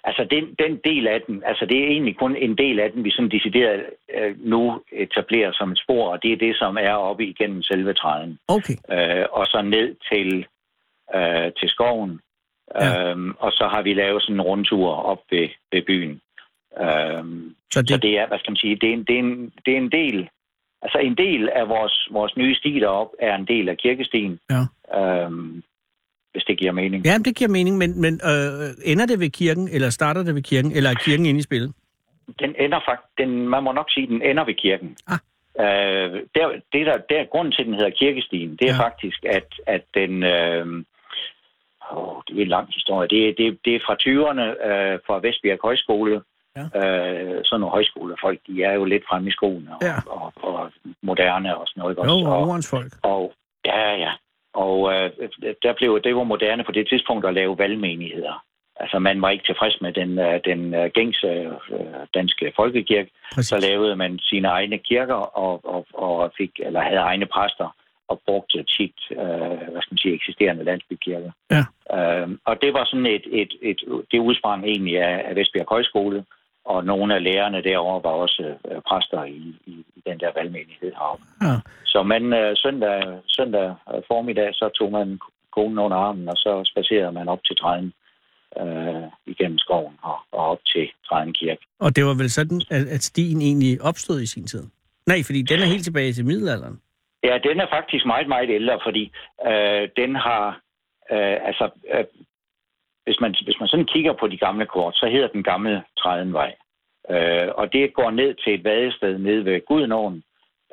Altså den, den del af den, altså det er egentlig kun en del af den, vi sådan decideret øh, nu etablerer som et spor, og det er det, som er oppe igennem selve træden. Okay. Øh, og så ned til, øh, til skoven. Ja. Øhm, og så har vi lavet sådan en rundtur op ved, ved byen. Øhm, Så det... Så det, er, hvad skal man sige, det er en, det er en, det er en del, altså en del af vores, vores nye sti deroppe er en del af kirkestien. Ja. Øhm, hvis det giver mening. ja, det giver mening, men, men øh, ender det ved kirken, eller starter det ved kirken, eller er kirken inde i spillet? Den ender faktisk, den, man må nok sige, den ender ved kirken. Ah. Øh, der, det der, der, grunden til, at den hedder kirkestien, det er Ja. faktisk, at, at den, øh, åh, det er en lang historie, det, det, det er fra 20'erne, øh, fra Vestbjerg Højskole. Ja. Øh, sådan nogle højskolefolk, de er jo lidt fremme i skolen og, Ja. og, og, moderne og sådan noget. Jo, også? og og, folk. og, ja, ja. Og øh, der blev, det var moderne på det tidspunkt at lave valgmenigheder. Altså man var ikke tilfreds med den, øh, den øh, gængse øh, danske folkekirke. Præcis. Så lavede man sine egne kirker og, og, og fik, eller havde egne præster og brugte tit, øh, hvad skal man sige, eksisterende landsbykirker. Ja. Øh, og det var sådan et, et, et, det udsprang egentlig af, af Vestbjerg Højskole, og nogle af lærerne derovre var også øh, præster i, i, i den der valgmenighed heroppe. Ja. Så man øh, søndag, søndag øh, formiddag, så tog man konen under armen, og så spacerede man op til træden øh, igennem skoven og, og op til Træden Kirke. Og det var vel sådan, at, at stien egentlig opstod i sin tid? Nej, fordi den er helt tilbage til middelalderen. Ja, den er faktisk meget, meget ældre, fordi øh, den har, øh, altså, øh, hvis, man, hvis man sådan kigger på de gamle kort, så hedder den gamle Trædenvej. Øh, og det går ned til et vadested nede ved Gudenåen,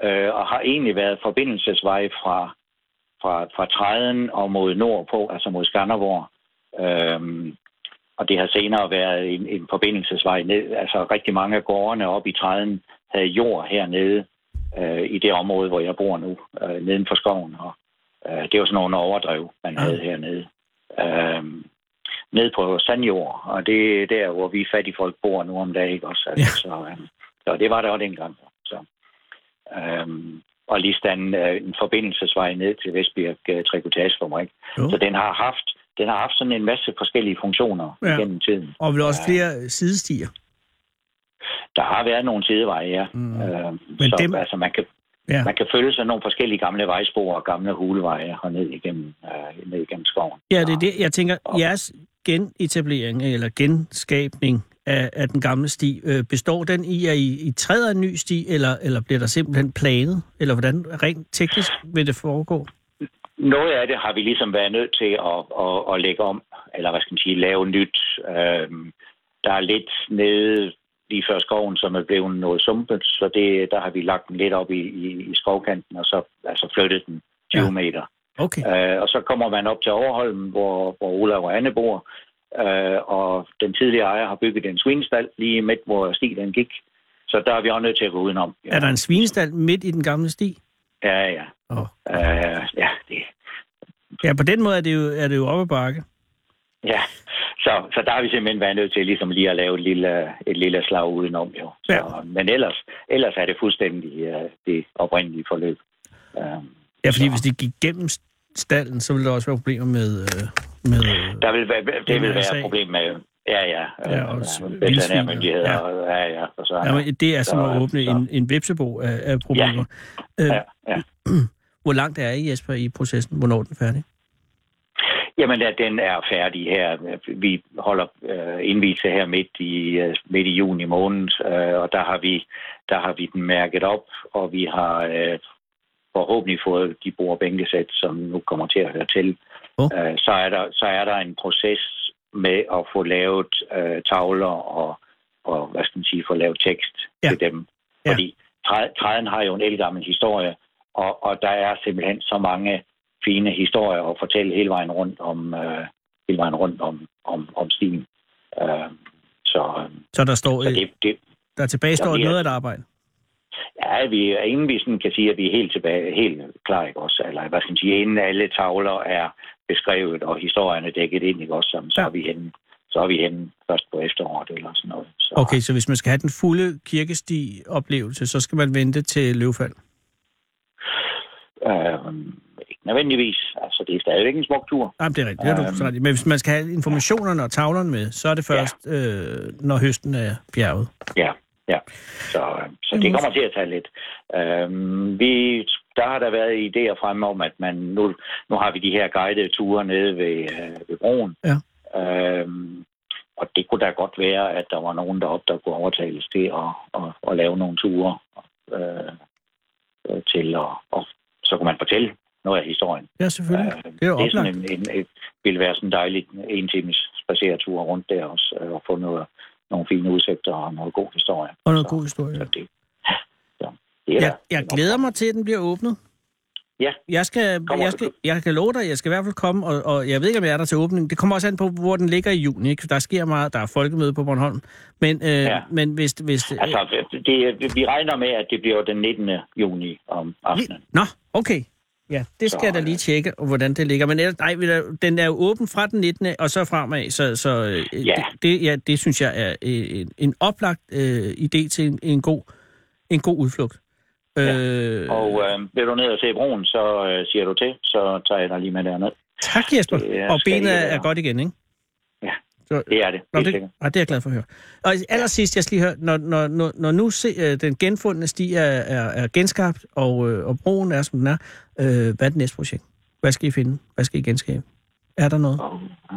øh, og har egentlig været forbindelsesvej fra, fra, fra Træden og mod nordpå, altså mod Skanderborg. Øh, og det har senere været en, en forbindelsesvej ned. Altså rigtig mange af gårdene oppe i Træden havde jord hernede øh, i det område, hvor jeg bor nu, øh, neden for skoven. Og, øh, det var sådan nogle overdrev, man havde hernede. Øh, ned på sandjord, og det er der, hvor vi fattige folk bor nu om dagen, ikke også? Altså, så, øh, så det var der også dengang. Så, øh, og lige stand øh, en forbindelsesvej ned til Vestbjerg øh, Trikotagefabrik. Jo. Så den har haft den har haft sådan en masse forskellige funktioner Ja. ja. gennem tiden. Og vel også Ja. flere sidestier. Der har været nogle sideveje, ja. Mm. Øh, Men så dem- altså, man kan, Ja. man kan følge sig nogle forskellige gamle vejspor og gamle huleveje og ned igennem, øh, ned igennem skoven. Ja, det er det. Jeg tænker, jeres genetablering eller genskabning af, af den gamle sti, øh, består den i, at I, I træder en ny sti, eller, eller bliver der simpelthen planet? Eller hvordan rent teknisk vil det foregå? Noget af det har vi ligesom været nødt til at, at, at lægge om, eller hvad skal man sige, lave nyt. Øhm, der er lidt nede lige før skoven, som er blevet noget sumpet, så det, der har vi lagt den lidt op i, i, i skovkanten, og så altså flyttet den 20 Ja. meter. Okay. Øh, og så kommer man op til Overholm, hvor, hvor Olav og Anne bor, øh, og den tidligere ejer har bygget en svinestal lige midt, hvor stien gik. Så der er vi også nødt til at gå udenom. Ja, Er der en svinestal midt i den gamle sti? ja, ja. Oh. Øh, ja, det, Ja, på den måde er det jo, er det jo op ad bakke. Ja, så, så der har vi simpelthen været nødt til ligesom lige at lave et lille, et lille slag udenom jo. Så, Ja. Men ellers, ellers er det fuldstændig uh, det oprindelige forløb. Uh, Ja, fordi Så- hvis de gik gennem stallen, så ville der også være problemer med... øh, med der vil være, det vil være et problem med, ja, ja, Ja, øh, og øh, veterinærmyndigheder, ja. ja, ja, og så, ja, men det er som så- at åbne så- en, en vipsebo af, af problemer. Øh, ja, ja. Hvor langt er I, Jesper, i processen? Hvornår er den færdig? Jamen, ja, den er færdig her. Vi holder øh, indvise her midt i, øh, midt i juni måned, øh, og der har, vi, der har vi den mærket op, og vi har øh, forhåbentlig fået de bordbænkesæt, som nu kommer til at høre til. Oh. Øh, så, er der, så er der en proces med at få lavet øh, tavler og, og, hvad skal man sige, få lavet tekst ja. til dem. Ja. Fordi træ, træden har jo en elgammel historie, og, og der er simpelthen så mange fine historier at fortælle hele vejen rundt om, øh, hele vejen rundt om, om, om stien. Øh, så, øh, Så der står, så det, det, der tilbage står der noget af et arbejde. ja, vi er ingen, vi sådan kan sige, at vi er helt tilbage, helt klar, ikke også? Eller hvad skal man sige, inden alle tavler er beskrevet, og historierne dækket ind, ikke også? Så, så Ja. er vi henne, så er vi henne først på efteråret eller sådan noget. Så, Okay, så hvis man skal have den fulde kirkesti-oplevelse, så skal man vente til løvfald. Øh, ikke nødvendigvis. Altså, det er stadigvæk en smuk tur. Jamen, det er rigtigt. Det er du Øhm. Men hvis man skal have informationerne og tavlerne med, så er det først, øh, når høsten er bjerget. Ja, ja. Så, øh, så det kommer til at tage lidt. Øhm, vi, der har der været idéer frem om, at man nu, nu har vi de her guidede ture nede ved, øh, ved broen. Ja. Øhm, og det kunne da godt være, at der var nogen deroppe, der kunne overtales til at, at, at lave nogle ture øh, øh, til, og, og så kunne man fortælle noget af historien. Ja, selvfølgelig. Øh, Det er jo det sådan en, en, et, ville være sådan en dejlig en times spaceretur rundt der også, øh, og få noget, nogle fine udsigter og noget god historie. Og noget Så- god historie. så det, så det er Jeg, jeg glæder mig til, at den bliver åbnet. Ja. Jeg, skal, Kommer jeg, skal, jeg kan love dig, jeg skal i hvert fald komme, og, og jeg ved ikke, om jeg er der til åbning. Det kommer også an på, hvor den ligger i juni. Ikke? Der sker meget, der er folkemøde på Bornholm. Men, øh, Ja. men hvis... hvis Altså, det, vi regner med, at det bliver den 19. juni om aftenen. Nå, okay. Ja, det skal Så, jeg da lige øh, tjekke, hvordan det ligger. Men ellers, nej, den er jo åben fra den 19. og så fremad, så, så øh, Ja. det, det, ja, det synes jeg er øh, en, en oplagt øh, idé til en, en, god, en god udflugt. Øh, Og øh, vil du ned og se broen, så øh, siger du til, så tager jeg dig lige med derned. tak, Jesper. det er- Og benet er, godt igen, ikke? Ja, Så, Det er det, Nå, det, ah, det er jeg glad for at høre. Og allersidst, jeg skal lige høre, når, når, når, når nu se, øh, den genfundne sti er, er, er genskabt, og, øh, og broen er, som den er, øh, hvad er det næste projekt? Hvad skal I finde? Hvad skal I genskabe? Er der noget? Og, ja,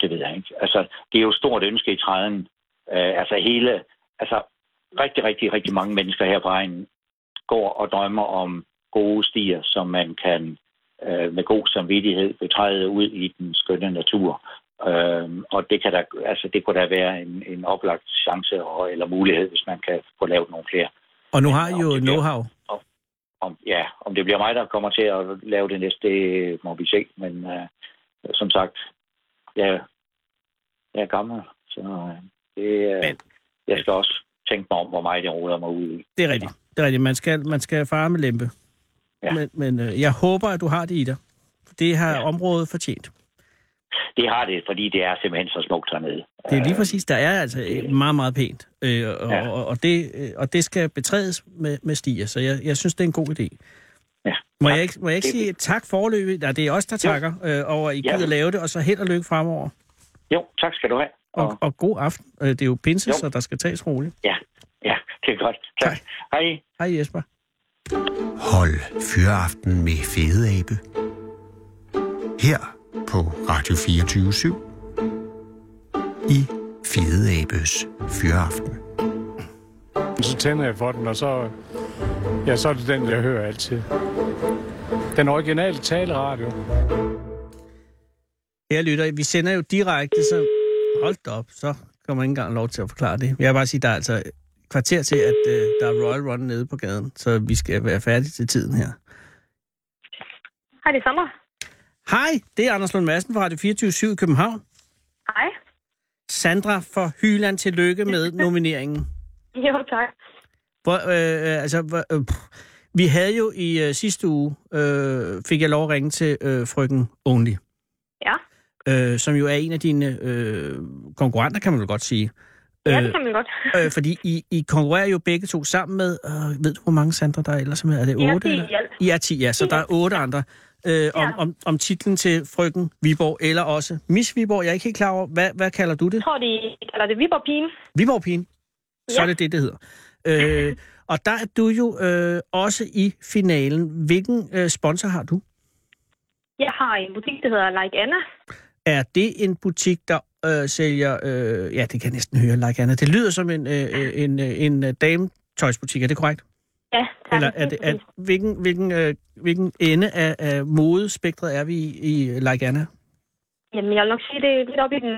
det ved jeg ikke. Altså, det er jo stort ønske i træden. Uh, altså hele, altså rigtig, rigtig, rigtig mange mennesker her på egen går og drømmer om gode stier, som man kan uh, med god samvittighed betræde ud i den skønne natur. Uh, og det kan der, altså det kunne da være en, en oplagt chance og, eller mulighed, hvis man kan få lavet nogle flere. Og nu har I jo Om know-how. Om, ja, om det bliver mig, der kommer til at lave det næste, det må vi se. Men uh, som sagt, jeg, jeg er gammel, så uh, det, Men- jeg skal også tænke mig om, hvor meget jeg roder mig ud i. Det er rigtigt. Det er rigtigt. Man skal, man skal fare med lempe. Ja. Men, men øh, jeg håber, at du har det i dig. Det har ja. Området fortjent. Det har det, fordi det er simpelthen så smukt hernede. Det er lige præcis, der er altså øh, meget, meget pænt. Øh, og, Ja. og, og, det, øh, og det skal betrædes med, med stier, så jeg, jeg synes, det er en god idé. Ja. Må jeg ikke, må jeg ikke Det- sige tak forløbig? Nej, det er os, der Jo. takker øh, over, at I Ja. gider lave det, og så held og lykke fremover. Jo, tak skal du have. Og, og god aften. Øh, Det er jo pinse, Jo. så der skal tages roligt. Ja, Ja, det er godt. Tak. Tak. Hej. Hej Jesper. Hold Fyraften med Fede Abe. Her på Radio 24 i Fede Abes Fyraften. Så tænder jeg for den, og så, ja, så er det den, jeg hører altid. Den originale taleradio. Her lytter, vi sender jo direkte, så hold da op, så kommer ikke engang lov til at forklare det. Jeg vil bare sige, der er altså kvarter til, at øh, der er Royal Run nede på gaden, så vi skal være færdige til tiden her. Hej, det er Sommer. Hej, det er Anders Lund Madsen fra Radio 24 i København. Hej. Sandra for Hyland, tillykke med nomineringen. Jo, tak. Hvor, øh, øh, altså, hvor, øh, vi havde jo i øh, sidste uge, øh, fik jeg lov at ringe til øh, frøken Only, Ja, øh, som jo er en af dine øh, konkurrenter, kan man vel godt sige. Ja det kan man godt. øh, fordi I, I konkurrerer jo begge to sammen med, øh, ved du hvor mange Sandra der er ellers med? Er det 8? ti i er 10, ja, så der er otte andre. Øh, om, Ja. om, om titlen til frøken Viborg, eller også Miss Viborg. Jeg er ikke helt klar over, hvad, hvad kalder du det? Jeg tror, de kalder det Viborg-pigen. Viborg-pigen. Så Ja. er det det, det hedder. Øh, og der er du jo øh, også i finalen. Hvilken øh, sponsor har du? Jeg har en butik, der hedder Like Anna. Er det en butik, der øh, sælger... Øh, ja, det kan jeg næsten høre, like Anna. Det lyder som en, øh, øh, en, øh, en øh, dametøjsbutik, er det korrekt? Ja, tak. Eller er det, er, hvilken, hvilken, øh, hvilken ende af, af modespektret er vi i, i Like Anna? Jamen, jeg vil nok sige, det er lidt oppe i den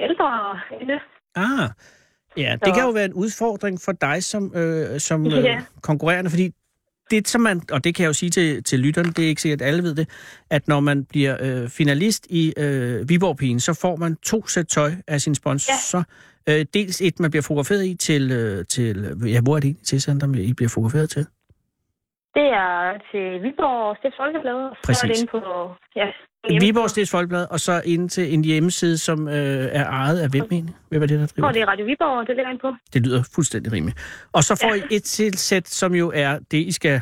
ældre ende. Ah, ja, det Så- kan jo være en udfordring for dig som, øh, som øh, Ja. konkurrerende, fordi det, som man, og det kan jeg jo sige til, til lytterne, det er ikke sikkert, at alle ved det, at når man bliver øh, finalist i øh, Viborg-pigen, så får man to sæt tøj af sin sponsor. Ja. Øh, dels et, man bliver fotograferet i til, øh, til ja, hvor er det til, Sander, I bliver fotograferet til? Det er til Viborg Stifts Folkeblad. og Så er det inde på... Ja, Viborg Steds Folkeblad, og så ind til en hjemmeside, som øh, er ejet af hvem egentlig? Hvem er det, der driver det er Radio Viborg, det ligger inde på. Det lyder fuldstændig rimeligt. Og så får I et tilsæt, som jo er det, I skal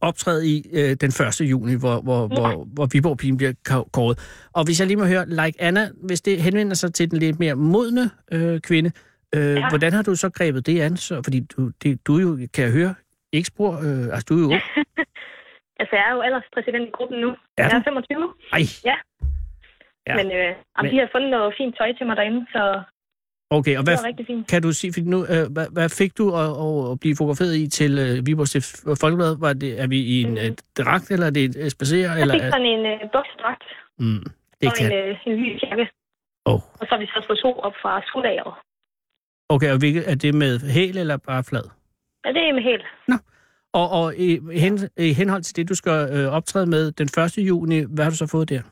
optræde i øh, den 1. juni, hvor, hvor, ja. hvor, hvor Viborg Pigen bliver kåret. Og hvis jeg lige må høre, Like Anna, hvis det henvender sig til den lidt mere modne øh, kvinde, øh, ja. hvordan har du så grebet det an? Så, fordi du, det, du jo, kan jeg høre, ikke spor, øh, altså du er jo ung. Altså, jeg er jo alderspræsident i gruppen nu. Er jeg er 25. Ej, Ja. Ja. Men, øh, Men- de har fundet noget fint tøj til mig derinde, så okay, og det hvad, var rigtig fint. kan du sige, fordi nu, øh, hvad, hvad fik du at, at, blive fotograferet i til øh, Viborg Folkeblad? Var det, er vi i en øh, dragt, eller er det et spacerer? Jeg Eller, fik sådan en øh, buksedragt mm, det og kan, en, øh, en lys jakke. oh. Og så har vi så fået sol op fra skuldageret. Okay, og hvilket, er det med hæl eller bare flad? Ja, det er med helt. Og, og i, hen, i henhold til det, du skal øh, optræde med den 1. juni, hvad har du så fået der?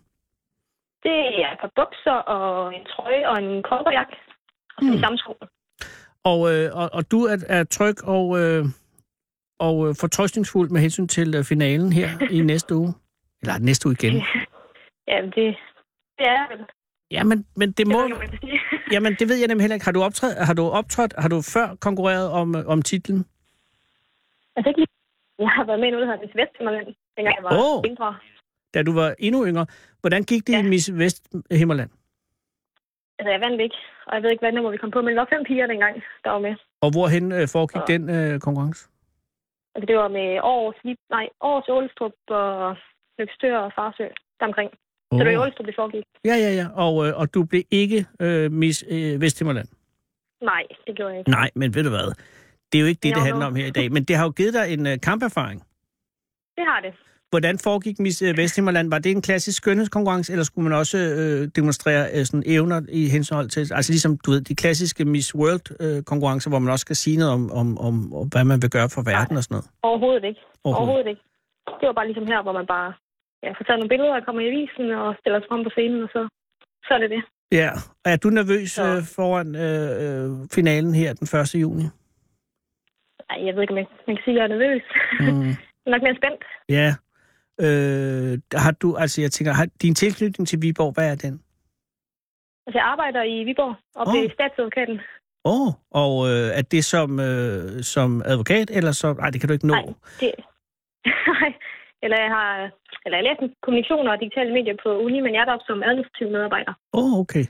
Det er et par bukser og en trøje og en kolberjakke. Og så Mm. de samme sko. Og, øh, og, og du er, er tryg og, øh, og øh, fortrøstningsfuld med hensyn til øh, finalen her i næste uge? Eller næste uge igen? Ja, det, det er vel. Ja, men, men det må... Jamen, det ved jeg nemlig heller ikke. Har du optrådt, har du, optrådt, har du før konkurreret om, øh, om titlen? Altså ikke lige. Jeg har været med i noget, der hedder Miss Vesthimmerland, dengang jeg var oh. mindre. Da du var endnu yngre. Hvordan gik det ja. I Miss Vesthimmerland? Altså, jeg vandt ikke. Og jeg ved ikke, hvad nummer vi kom på, men der var fem piger dengang, der var med. Og hvorhen øh, foregik Ja. den øh, konkurrence? Altså, det var med Vip- nej, Aarhus, Ålstrup og Løgstør og Farsø, deromkring. Så det var i Ålstrup, det foregik. Ja, ja, ja. Og, øh, og du blev ikke øh, Miss øh, Vesthimmerland? Nej, det gjorde jeg ikke. Nej, men ved du hvad? Det er jo ikke det, Jo, det handler om her i dag. Men det har jo givet dig en uh, kamperfaring. Det har det. Hvordan foregik Miss øh, Vesthimmerland? Var det en klassisk skønhedskonkurrence, eller skulle man også øh, demonstrere øh, sådan evner i henhold til... Altså ligesom, du ved, de klassiske Miss World-konkurrencer, hvor man også skal sige noget om, om, om, om, hvad man vil gøre for verden og sådan noget. Overhovedet ikke. Overhovedet. Overhovedet ikke. Det var bare ligesom her, hvor man bare ja, får taget nogle billeder og kommer i avisen og stiller sig frem på scenen, og så, så er det det. Ja, og er du nervøs Så. øh, foran øh, øh, finalen her den 1. juni? Ej, jeg ved ikke, jeg, man kan sige, at jeg er nervøs. Mm. nok mere spændt. Ja. Øh, har du, altså jeg tænker, har, din tilknytning til Viborg, hvad er den? Altså, jeg arbejder i Viborg og Åh. ved statsadvokaten. Åh, oh, og øh, er det som, øh, som advokat, eller som... Nej, det kan du ikke nå. Nej, det... Nej. eller jeg har... Eller jeg læser kommunikation og digitale medier på uni, men jeg er deroppe som administrativ medarbejder. Åh, oh, okay.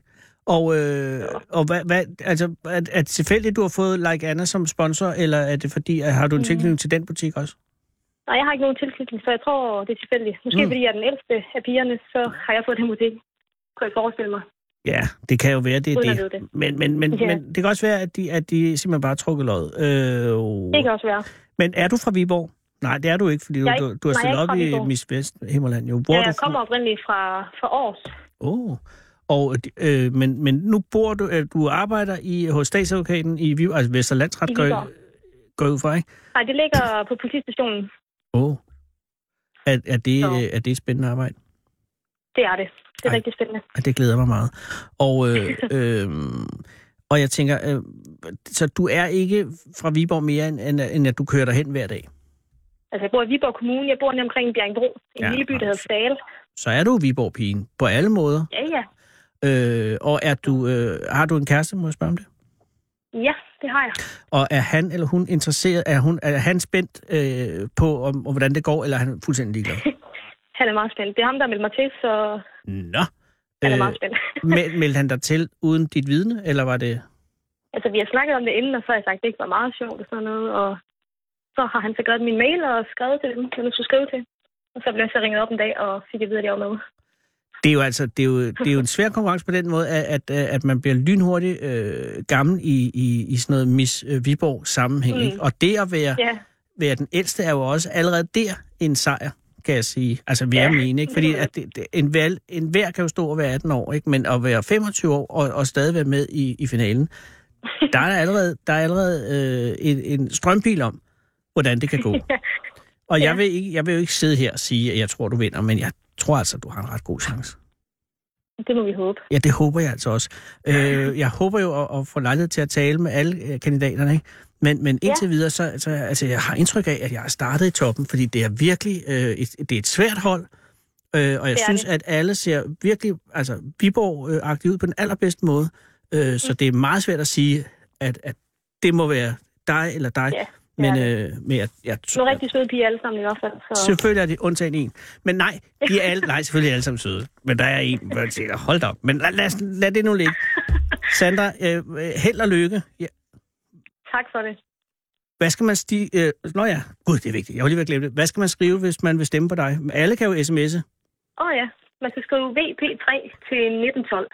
Og, øh, og hvad, hvad, altså, er, er det tilfældigt, du har fået Like Anna som sponsor, eller er det fordi, at har du en Mm. tilknytning til den butik også? Nej, jeg har ikke nogen tilknytning, så jeg tror, det er tilfældigt. Måske Mm. mm. fordi jeg er den ældste af pigerne, så har jeg fået den butik. Kunne jeg forestille mig. Ja, det kan jo være, det er det. det. Men, men, men, Ja. men det kan også være, at de, at de simpelthen bare har trukket løjet. Øh, Det kan også være. Men er du fra Viborg? Nej, det er du ikke, fordi du, du, du har stillet op i. Miss Vest Himmerland. Jo. Hvor Ja, jeg kommer oprindeligt fra, fra Aarhus. Oh. Og, øh, men, men nu bor du, øh, du arbejder i, hos statsadvokaten i Viborg, altså Vesterlandsret, I går, går ud fra, ikke? Nej, det ligger på politistationen. Åh. Oh. Er, er, det, Så. øh, er det et spændende arbejde? Det er det. Det er Ej. rigtig spændende. Det glæder mig meget. Og, øh, øh, og jeg tænker, øh, så du er ikke fra Viborg mere, end, end, at du kører derhen hver dag? Altså, jeg bor i Viborg Kommune. Jeg bor nede omkring Bjerringbro. En ja, lille by, der hedder Stale. Så er du Viborg-pigen på alle måder. Ja, ja. Øh, og er du, øh, har du en kæreste, må jeg spørge om det? Ja, det har jeg. Og er han eller hun interesseret, er, hun, er han spændt øh, på, om, om, hvordan det går, eller er han fuldstændig ligeglad? Han er meget spændt. Det er ham, der meldte mig til, så Nå. han er Øh, meget spændt. meld, meldte han dig til uden dit vidne, eller var det... altså, vi har snakket om det inden, og så har jeg sagt, at det ikke var meget sjovt og sådan noget. Og så har han så grebet min mail og skrevet til dem, hvad nu skulle skrive til. Og så blev jeg så ringet op en dag og fik at vide, at jeg var med. Det er jo altså det er jo, det er jo en svær konkurrence på den måde, at, at, at man bliver lynhurtigt øh, gammel i, i, i sådan noget Miss øh, Viborg sammenhæng. Mm. Og det at være, Ja, være den ældste er jo også allerede der en sejr, kan jeg sige. Altså, vi er Ja, mene, ikke? Fordi at det, det, en, valg, en hver kan jo stå og være 18 år, ikke? Men at være 25 år og, og stadig være med i, i finalen, der er der allerede, der er allerede øh, en, en strømpil om, hvordan det kan gå. Og jeg, Ja. vil ikke, jeg vil jo ikke sidde her og sige, at jeg tror, du vinder, men jeg tror altså, du har en ret god chance. det må vi håbe. Ja, det håber jeg altså også. Øh, jeg håber jo at, at få lejlighed til at tale med alle øh, kandidaterne, ikke? Men, men indtil ja. videre, så altså, altså, jeg har indtryk af, at jeg er startet i toppen, fordi det er virkelig øh, et, det er et svært hold, øh, og jeg synes, det. at alle ser virkelig altså, Viborg-agtigt ud på den allerbedste måde. Øh, så det er meget svært at sige, at, at det må være dig eller dig. Ja, men, er øh, men jeg, jeg, Nogle rigtig søde piger alle sammen i hvert fald. Så... Selvfølgelig er det undtagen en. Men nej, de er alle, nej, selvfølgelig er alle sammen søde. Men der er en, hvor jeg tænker, hold da op. Men lad, lad, lad det nu ligge. Sandra, øh, øh, held og lykke. Ja, Tak for det. hvad skal man stige... Øh, nå ja, gud, det er vigtigt. Jeg var lige ved at glemme det. Hvad skal man skrive, hvis man vil stemme på dig? Alle kan jo sms'e. Åh oh, ja, man skal skrive VP3 til 1912.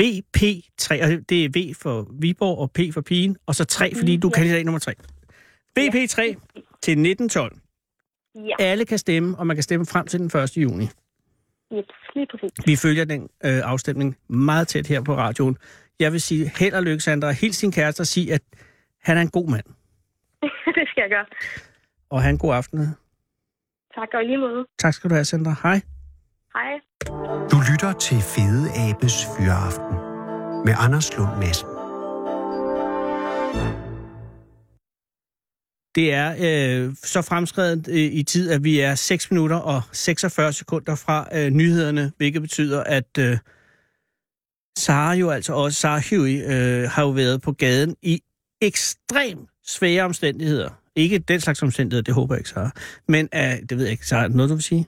VP3, og det er V for Viborg og P for pigen, og så 3, fordi du er ja. kandidat nummer 3. VP3 til 1912. Ja, Alle kan stemme, og man kan stemme frem til den 1. juni. yep, lige præcis. Vi følger den øh, afstemning meget tæt her på radioen. Jeg vil sige held og lykke, Sandra. Hils sin kæreste og sige, at han er en god mand. det skal jeg gøre. Og have en god aften. Tak og i lige måde. Tak skal du have, Sandra. Hej. Hej. Du lytter til Fede Abes Fyraften med Anders Lund Madsen. Det er øh, så fremskrevet øh, i tid, at vi er 6 minutter og 46 sekunder fra øh, nyhederne, hvilket betyder, at øh, Sara jo altså også, Sara Huey, øh, har jo været på gaden i ekstrem svære omstændigheder. Ikke den slags omstændigheder, det håber jeg ikke, Sara. Men øh, det ved jeg ikke, Sara, noget du vil sige?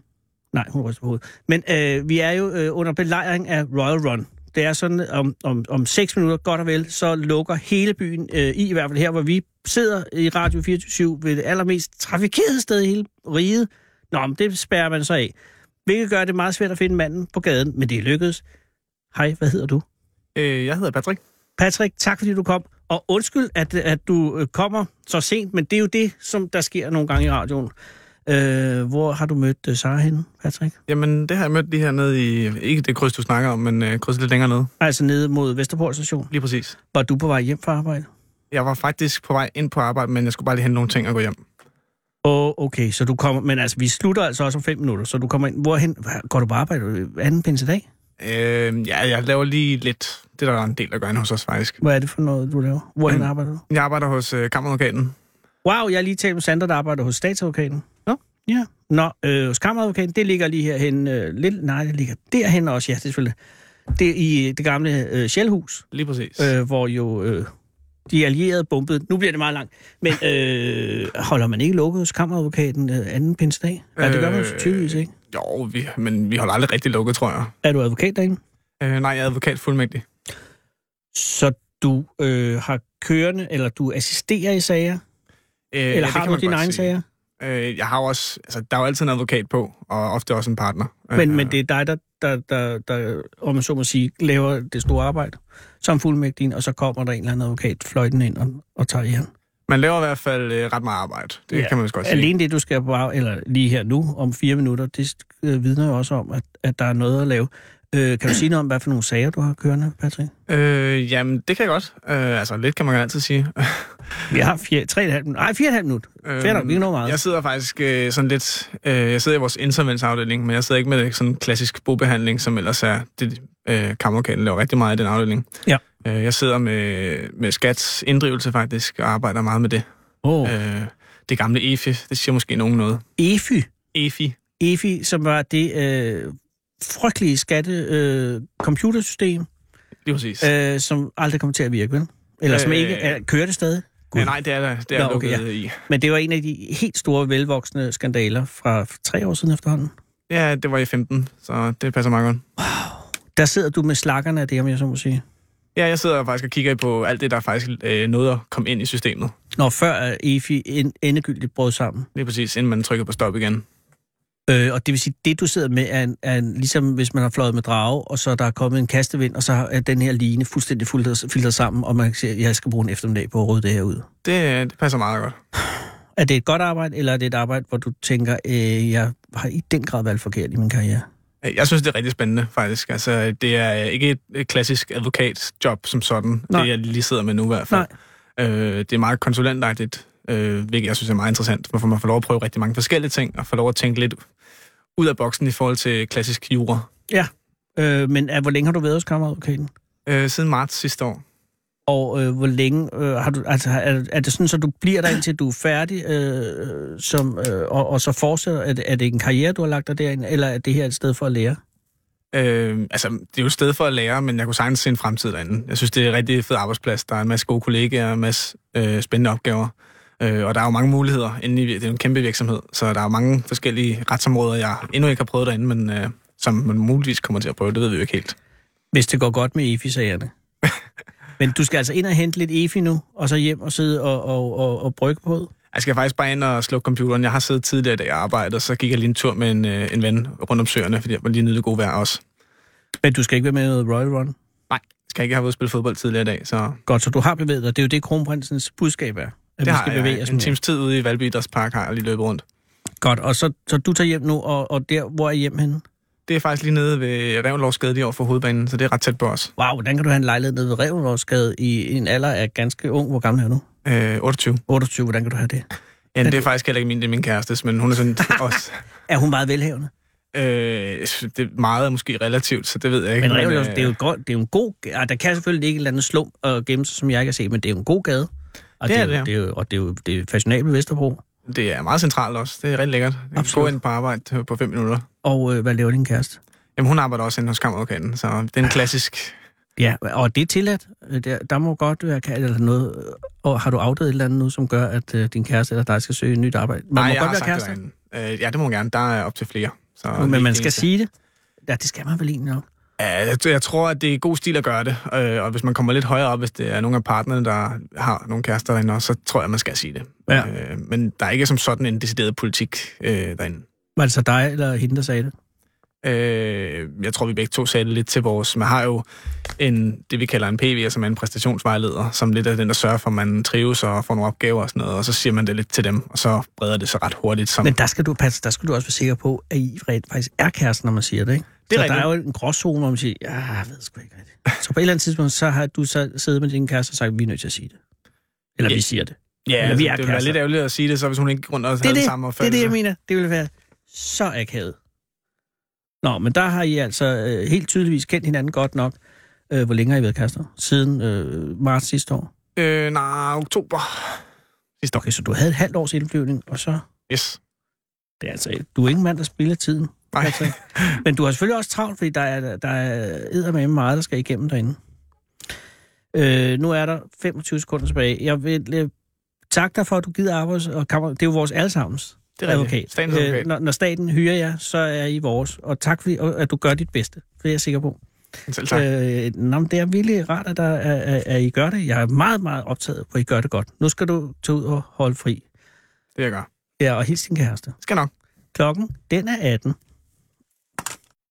Nej, hun ryster på hovedet. Men øh, vi er jo øh, under belejring af Royal Run. Det er sådan, om, om, om 6 minutter, godt og vel, så lukker hele byen, øh, i, i hvert fald her, hvor vi sidder i Radio 24 ved det allermest trafikerede sted i hele riget. Nå, men det spærrer man så af. Hvilket gør det meget svært at finde manden på gaden, men det er lykkedes. Hej, hvad hedder du? Øh, jeg hedder Patrick. Patrick, tak fordi du kom. Og undskyld, at, at du øh, kommer så sent, men det er jo det, som der sker nogle gange i radioen. Øh, hvor har du mødt uh, Sara henne, Patrick? Jamen, det har jeg mødt lige hernede i... Ikke det kryds, du snakker om, men øh, krydset lidt længere nede. Altså nede mod Vesterport station. Lige præcis. Var du på vej hjem fra arbejde? Jeg var faktisk på vej ind på arbejde, men jeg skulle bare lige hente nogle ting og gå hjem. Åh, oh, okay, så du kommer... Men altså, vi slutter altså også om fem minutter, så du kommer ind... Hvorhen? Går du på arbejde anden pinsedag? Øh, ja, jeg laver lige lidt... Det er der en del at gøre hos os, faktisk. Hvad er det for noget, du laver? Hvorhen Mm. arbejder du? Jeg arbejder hos øh, kammeradvokaten. Wow, jeg har lige talt med Sandra, der arbejder hos statsadvokaten. Ja. Nå, øh, hos kammeradvokaten, det ligger lige herhen. Øh, lidt, nej, det ligger derhen også, ja, det er selvfølgelig. Det er i det gamle øh, Shellhus, Lige præcis. øh, hvor jo øh, de allierede bombede. Nu bliver det meget langt. Men øh, holder man ikke lukket hos kammeradvokaten øh, anden pinsedag? Ja, det gør man jo Øh, tydeligvis ikke. Jo, vi, men vi holder aldrig rigtig lukket, tror jeg. Er du advokat derinde? Øh, nej, jeg er advokat fuldmægtig. Så du øh, har kørende, eller du assisterer i sager? Øh, eller ja, har du dine egne sige. sager? Øh, jeg har også, altså, der er jo altid en advokat på, og ofte også en partner. Men, Øh, men det er dig, der, der, der, der, om man så må sige, laver det store arbejde som fuldmægtig, og så kommer der en eller anden advokat fløjten ind og, og tager i ham. Man laver i hvert fald øh, ret meget arbejde. Det Ja, kan man vist godt sige. Alene det, du skal på eller lige her nu, om fire minutter, det øh, vidner jo også om, at, at der er noget at lave. Øh, kan du sige noget om, hvad for nogle sager, du har kørende, Patrick? Øh, jamen, det kan jeg godt. Øh, altså, lidt kan man altid sige. Vi har fire, tre, og et halvt minut. Nej, fire og et halvt minut. Nok, vi kan nå meget. Jeg sidder faktisk øh, sådan lidt... Øh, jeg sidder i vores insolvensafdeling, men jeg sidder ikke med sådan klassisk bobehandling, som ellers er det, øh, kammeradvokaten laver rigtig meget i den afdeling. Ja. Øh, jeg sidder med, med skats inddrivelse faktisk, og arbejder meget med det. Oh. Øh, det gamle EFI, det siger måske nogen noget. EFI. EFI. EFI, som var det øh, frygtelige skatte øh, computersystem, Lige præcis. øh, som aldrig kommer til at virke, vel? Eller som Øh, ikke er, kører det stadig. Ja, nej, det er der. Det er Nå, okay, lukket ja. i. Men det var en af de helt store, velvoksne skandaler fra tre år siden efterhånden. Ja, det var i 15, så det passer meget godt. Der sidder du med slakkerne af det, om jeg så må sige. Ja, jeg sidder faktisk og kigger på alt det, der faktisk øh, nåede at komme ind i systemet. Når før EFI en, endegyldigt brød sammen. Det er præcis, inden man trykker på stop igen. Øh, og det vil sige, det du sidder med er, en, er en, ligesom hvis man har fløjet med drage, og så der er kommet en kastevind, og så er den her line fuldstændig filtret, sammen, og man siger, jeg skal bruge en eftermiddag på at rydde det her ud. Det, det passer meget godt. Er det et godt arbejde, eller er det et arbejde, hvor du tænker, øh, jeg har i den grad valgt forkert i min karriere? Jeg synes, det er rigtig spændende, faktisk. Altså, det er ikke et, et klassisk advokatjob som sådan. Nej. Det, jeg lige sidder med nu i hvert fald. Nej. Øh, det er meget konsulentagtigt, øh, hvilket jeg synes er meget interessant. Hvorfor man får lov at prøve rigtig mange forskellige ting, og får lov at tænke lidt ud af boksen i forhold til klassisk jura. Ja, øh, men er, hvor længe har du været hos kammeradvokaten? Øh, siden marts sidste år. Og øh, hvor længe øh, har du, altså, er, er det sådan, så du bliver der indtil du er færdig, øh, som, øh, og, og så fortsætter? Er det, er det en karriere, du har lagt dig derind, eller er det her et sted for at lære? Øh, altså, det er jo et sted for at lære, men jeg kunne sagtens se en fremtid derinde. Jeg synes, det er en rigtig fed arbejdsplads. Der er en masse gode kollegaer, en masse øh, spændende opgaver. Øh, og der er jo mange muligheder inde i, det er en kæmpe virksomhed, så der er mange forskellige retsområder, jeg endnu ikke har prøvet derinde, men øh, som man muligvis kommer til at prøve, det ved vi jo ikke helt. Hvis det går godt med EFI-sagerne. Men du skal altså ind og hente lidt EFI nu, og så hjem og sidde og, og, og, og brygge på det? Jeg skal faktisk bare ind og slukke computeren. Jeg har siddet tidligere i dag og arbejdet, så gik jeg lige en tur med en, øh, en ven rundt om søerne, fordi jeg var lige nødt det gode vejr også. Men du skal ikke være med i noget Royal Run? Nej, skal ikke have været spille fodbold tidligere i dag, så Godt, så du har bevæget dig. Det er jo det, kronprinsens budskab er. At det vi skal jeg. bevæge os En mere. times tid ude i Valby Idrætspark har jeg lige løbet rundt. Godt, og så, så du tager hjem nu, og, og der, hvor er hjem henne? Det er faktisk lige nede ved Revnlovsgade lige over for hovedbanen, så det er ret tæt på os. Wow, hvordan kan du have en lejlighed nede ved Revnlovsgade i en alder af ganske ung? Hvor gammel er du? Øh, 28. 28, hvordan kan du have det? Ja, det er faktisk heller ikke min, det er min kærestes, men hun er sådan også... Er hun meget velhavende? Øh, det er meget måske relativt, så det ved jeg ikke. Men Revnlovs, øh, det er jo, godt, det er jo en god... Der kan selvfølgelig ikke et eller andet slum og gemme sig, som jeg kan se, men det er jo en god gade. Og Det er det, er, det, jo- det er jo, og det er jo det er fashionabelt Vesterbro. det er meget centralt også. Det er rigtig lækkert. Jeg kan Absolut. gå ind på arbejde på fem minutter. Og øh, hvad laver din kæreste? Jamen, hun arbejder også inde hos kammeradvokaten, så det er en klassisk... Ja, og det er tilladt. Øh, Der, der må godt være eller noget. øh, Og har du afdaget et eller andet nu, som gør, at øh, din kæreste eller dig skal søge et nyt arbejde? Man Nej, må jeg godt har være sagt kæreste, øh, Ja, det må man gerne. Der er op til flere. Så men man skal eneste. sige det. Ja, det skal man vel egentlig nok. Ja, jeg, tror, at det er god stil at gøre det. Øh, og hvis man kommer lidt højere op, hvis det er nogle af partnerne, der har nogle kærester derinde også, så tror jeg, man skal sige det. Ja. Øh, men der er ikke som sådan en decideret politik øh, derinde. Var det så dig eller hende, der sagde det? Øh, jeg tror, vi begge to sagde det lidt til vores... Man har jo en, det, vi kalder en PV, som er en præstationsvejleder, som lidt er den, der sørger for, at man trives og får nogle opgaver og sådan noget, og så siger man det lidt til dem, og så breder det sig ret hurtigt. Som, Men der skal du passe, der skal du også være sikker på, at I rent faktisk er kærester, når man siger det, ikke? Det er så der er jo en gråzone, hvor man siger, ja, jeg ved sgu ikke rigtigt. Så på et eller andet tidspunkt, så har du så siddet med din kæreste og sagt, vi er nødt til at sige det. Eller Ja. vi siger det. ja, eller altså, vi det er ville være lidt ærgerligt at sige det, så hvis hun ikke rundt og Det havde det, samme det er det, jeg mener. Det vil være så akavet. Nå, men der har I altså øh, helt tydeligvis kendt hinanden godt nok. Øh, hvor længe har I været kærester? Siden øh, marts sidste år? Øh, nej, oktober. Sidste år. Okay, så du havde et halvt års indflyvning, og så... Yes. Det er altså, du er ikke mand, der spiller tiden. Nej. Patrick. Men du har selvfølgelig også travlt, fordi der er, der er eddermame meget, der skal igennem derinde. Øh, nu er der 25 sekunder tilbage. Jeg vil øh, takke dig for, at du gider arbejde. Og kammer, det er jo vores allesammens Det er advokat. Statens advokat. når, når staten hyrer jer, så er I vores. Og tak, fordi, at du gør dit bedste. Det er jeg sikker på. Selv tak. Øh, nå, det er virkelig rart, at, der, at, at, at I gør det. Jeg er meget, meget optaget på, at I gør det godt. Nu skal du tage ud og holde fri. Det jeg gør. Ja, og hils din kæreste. Skal nok. Klokken, den er 18.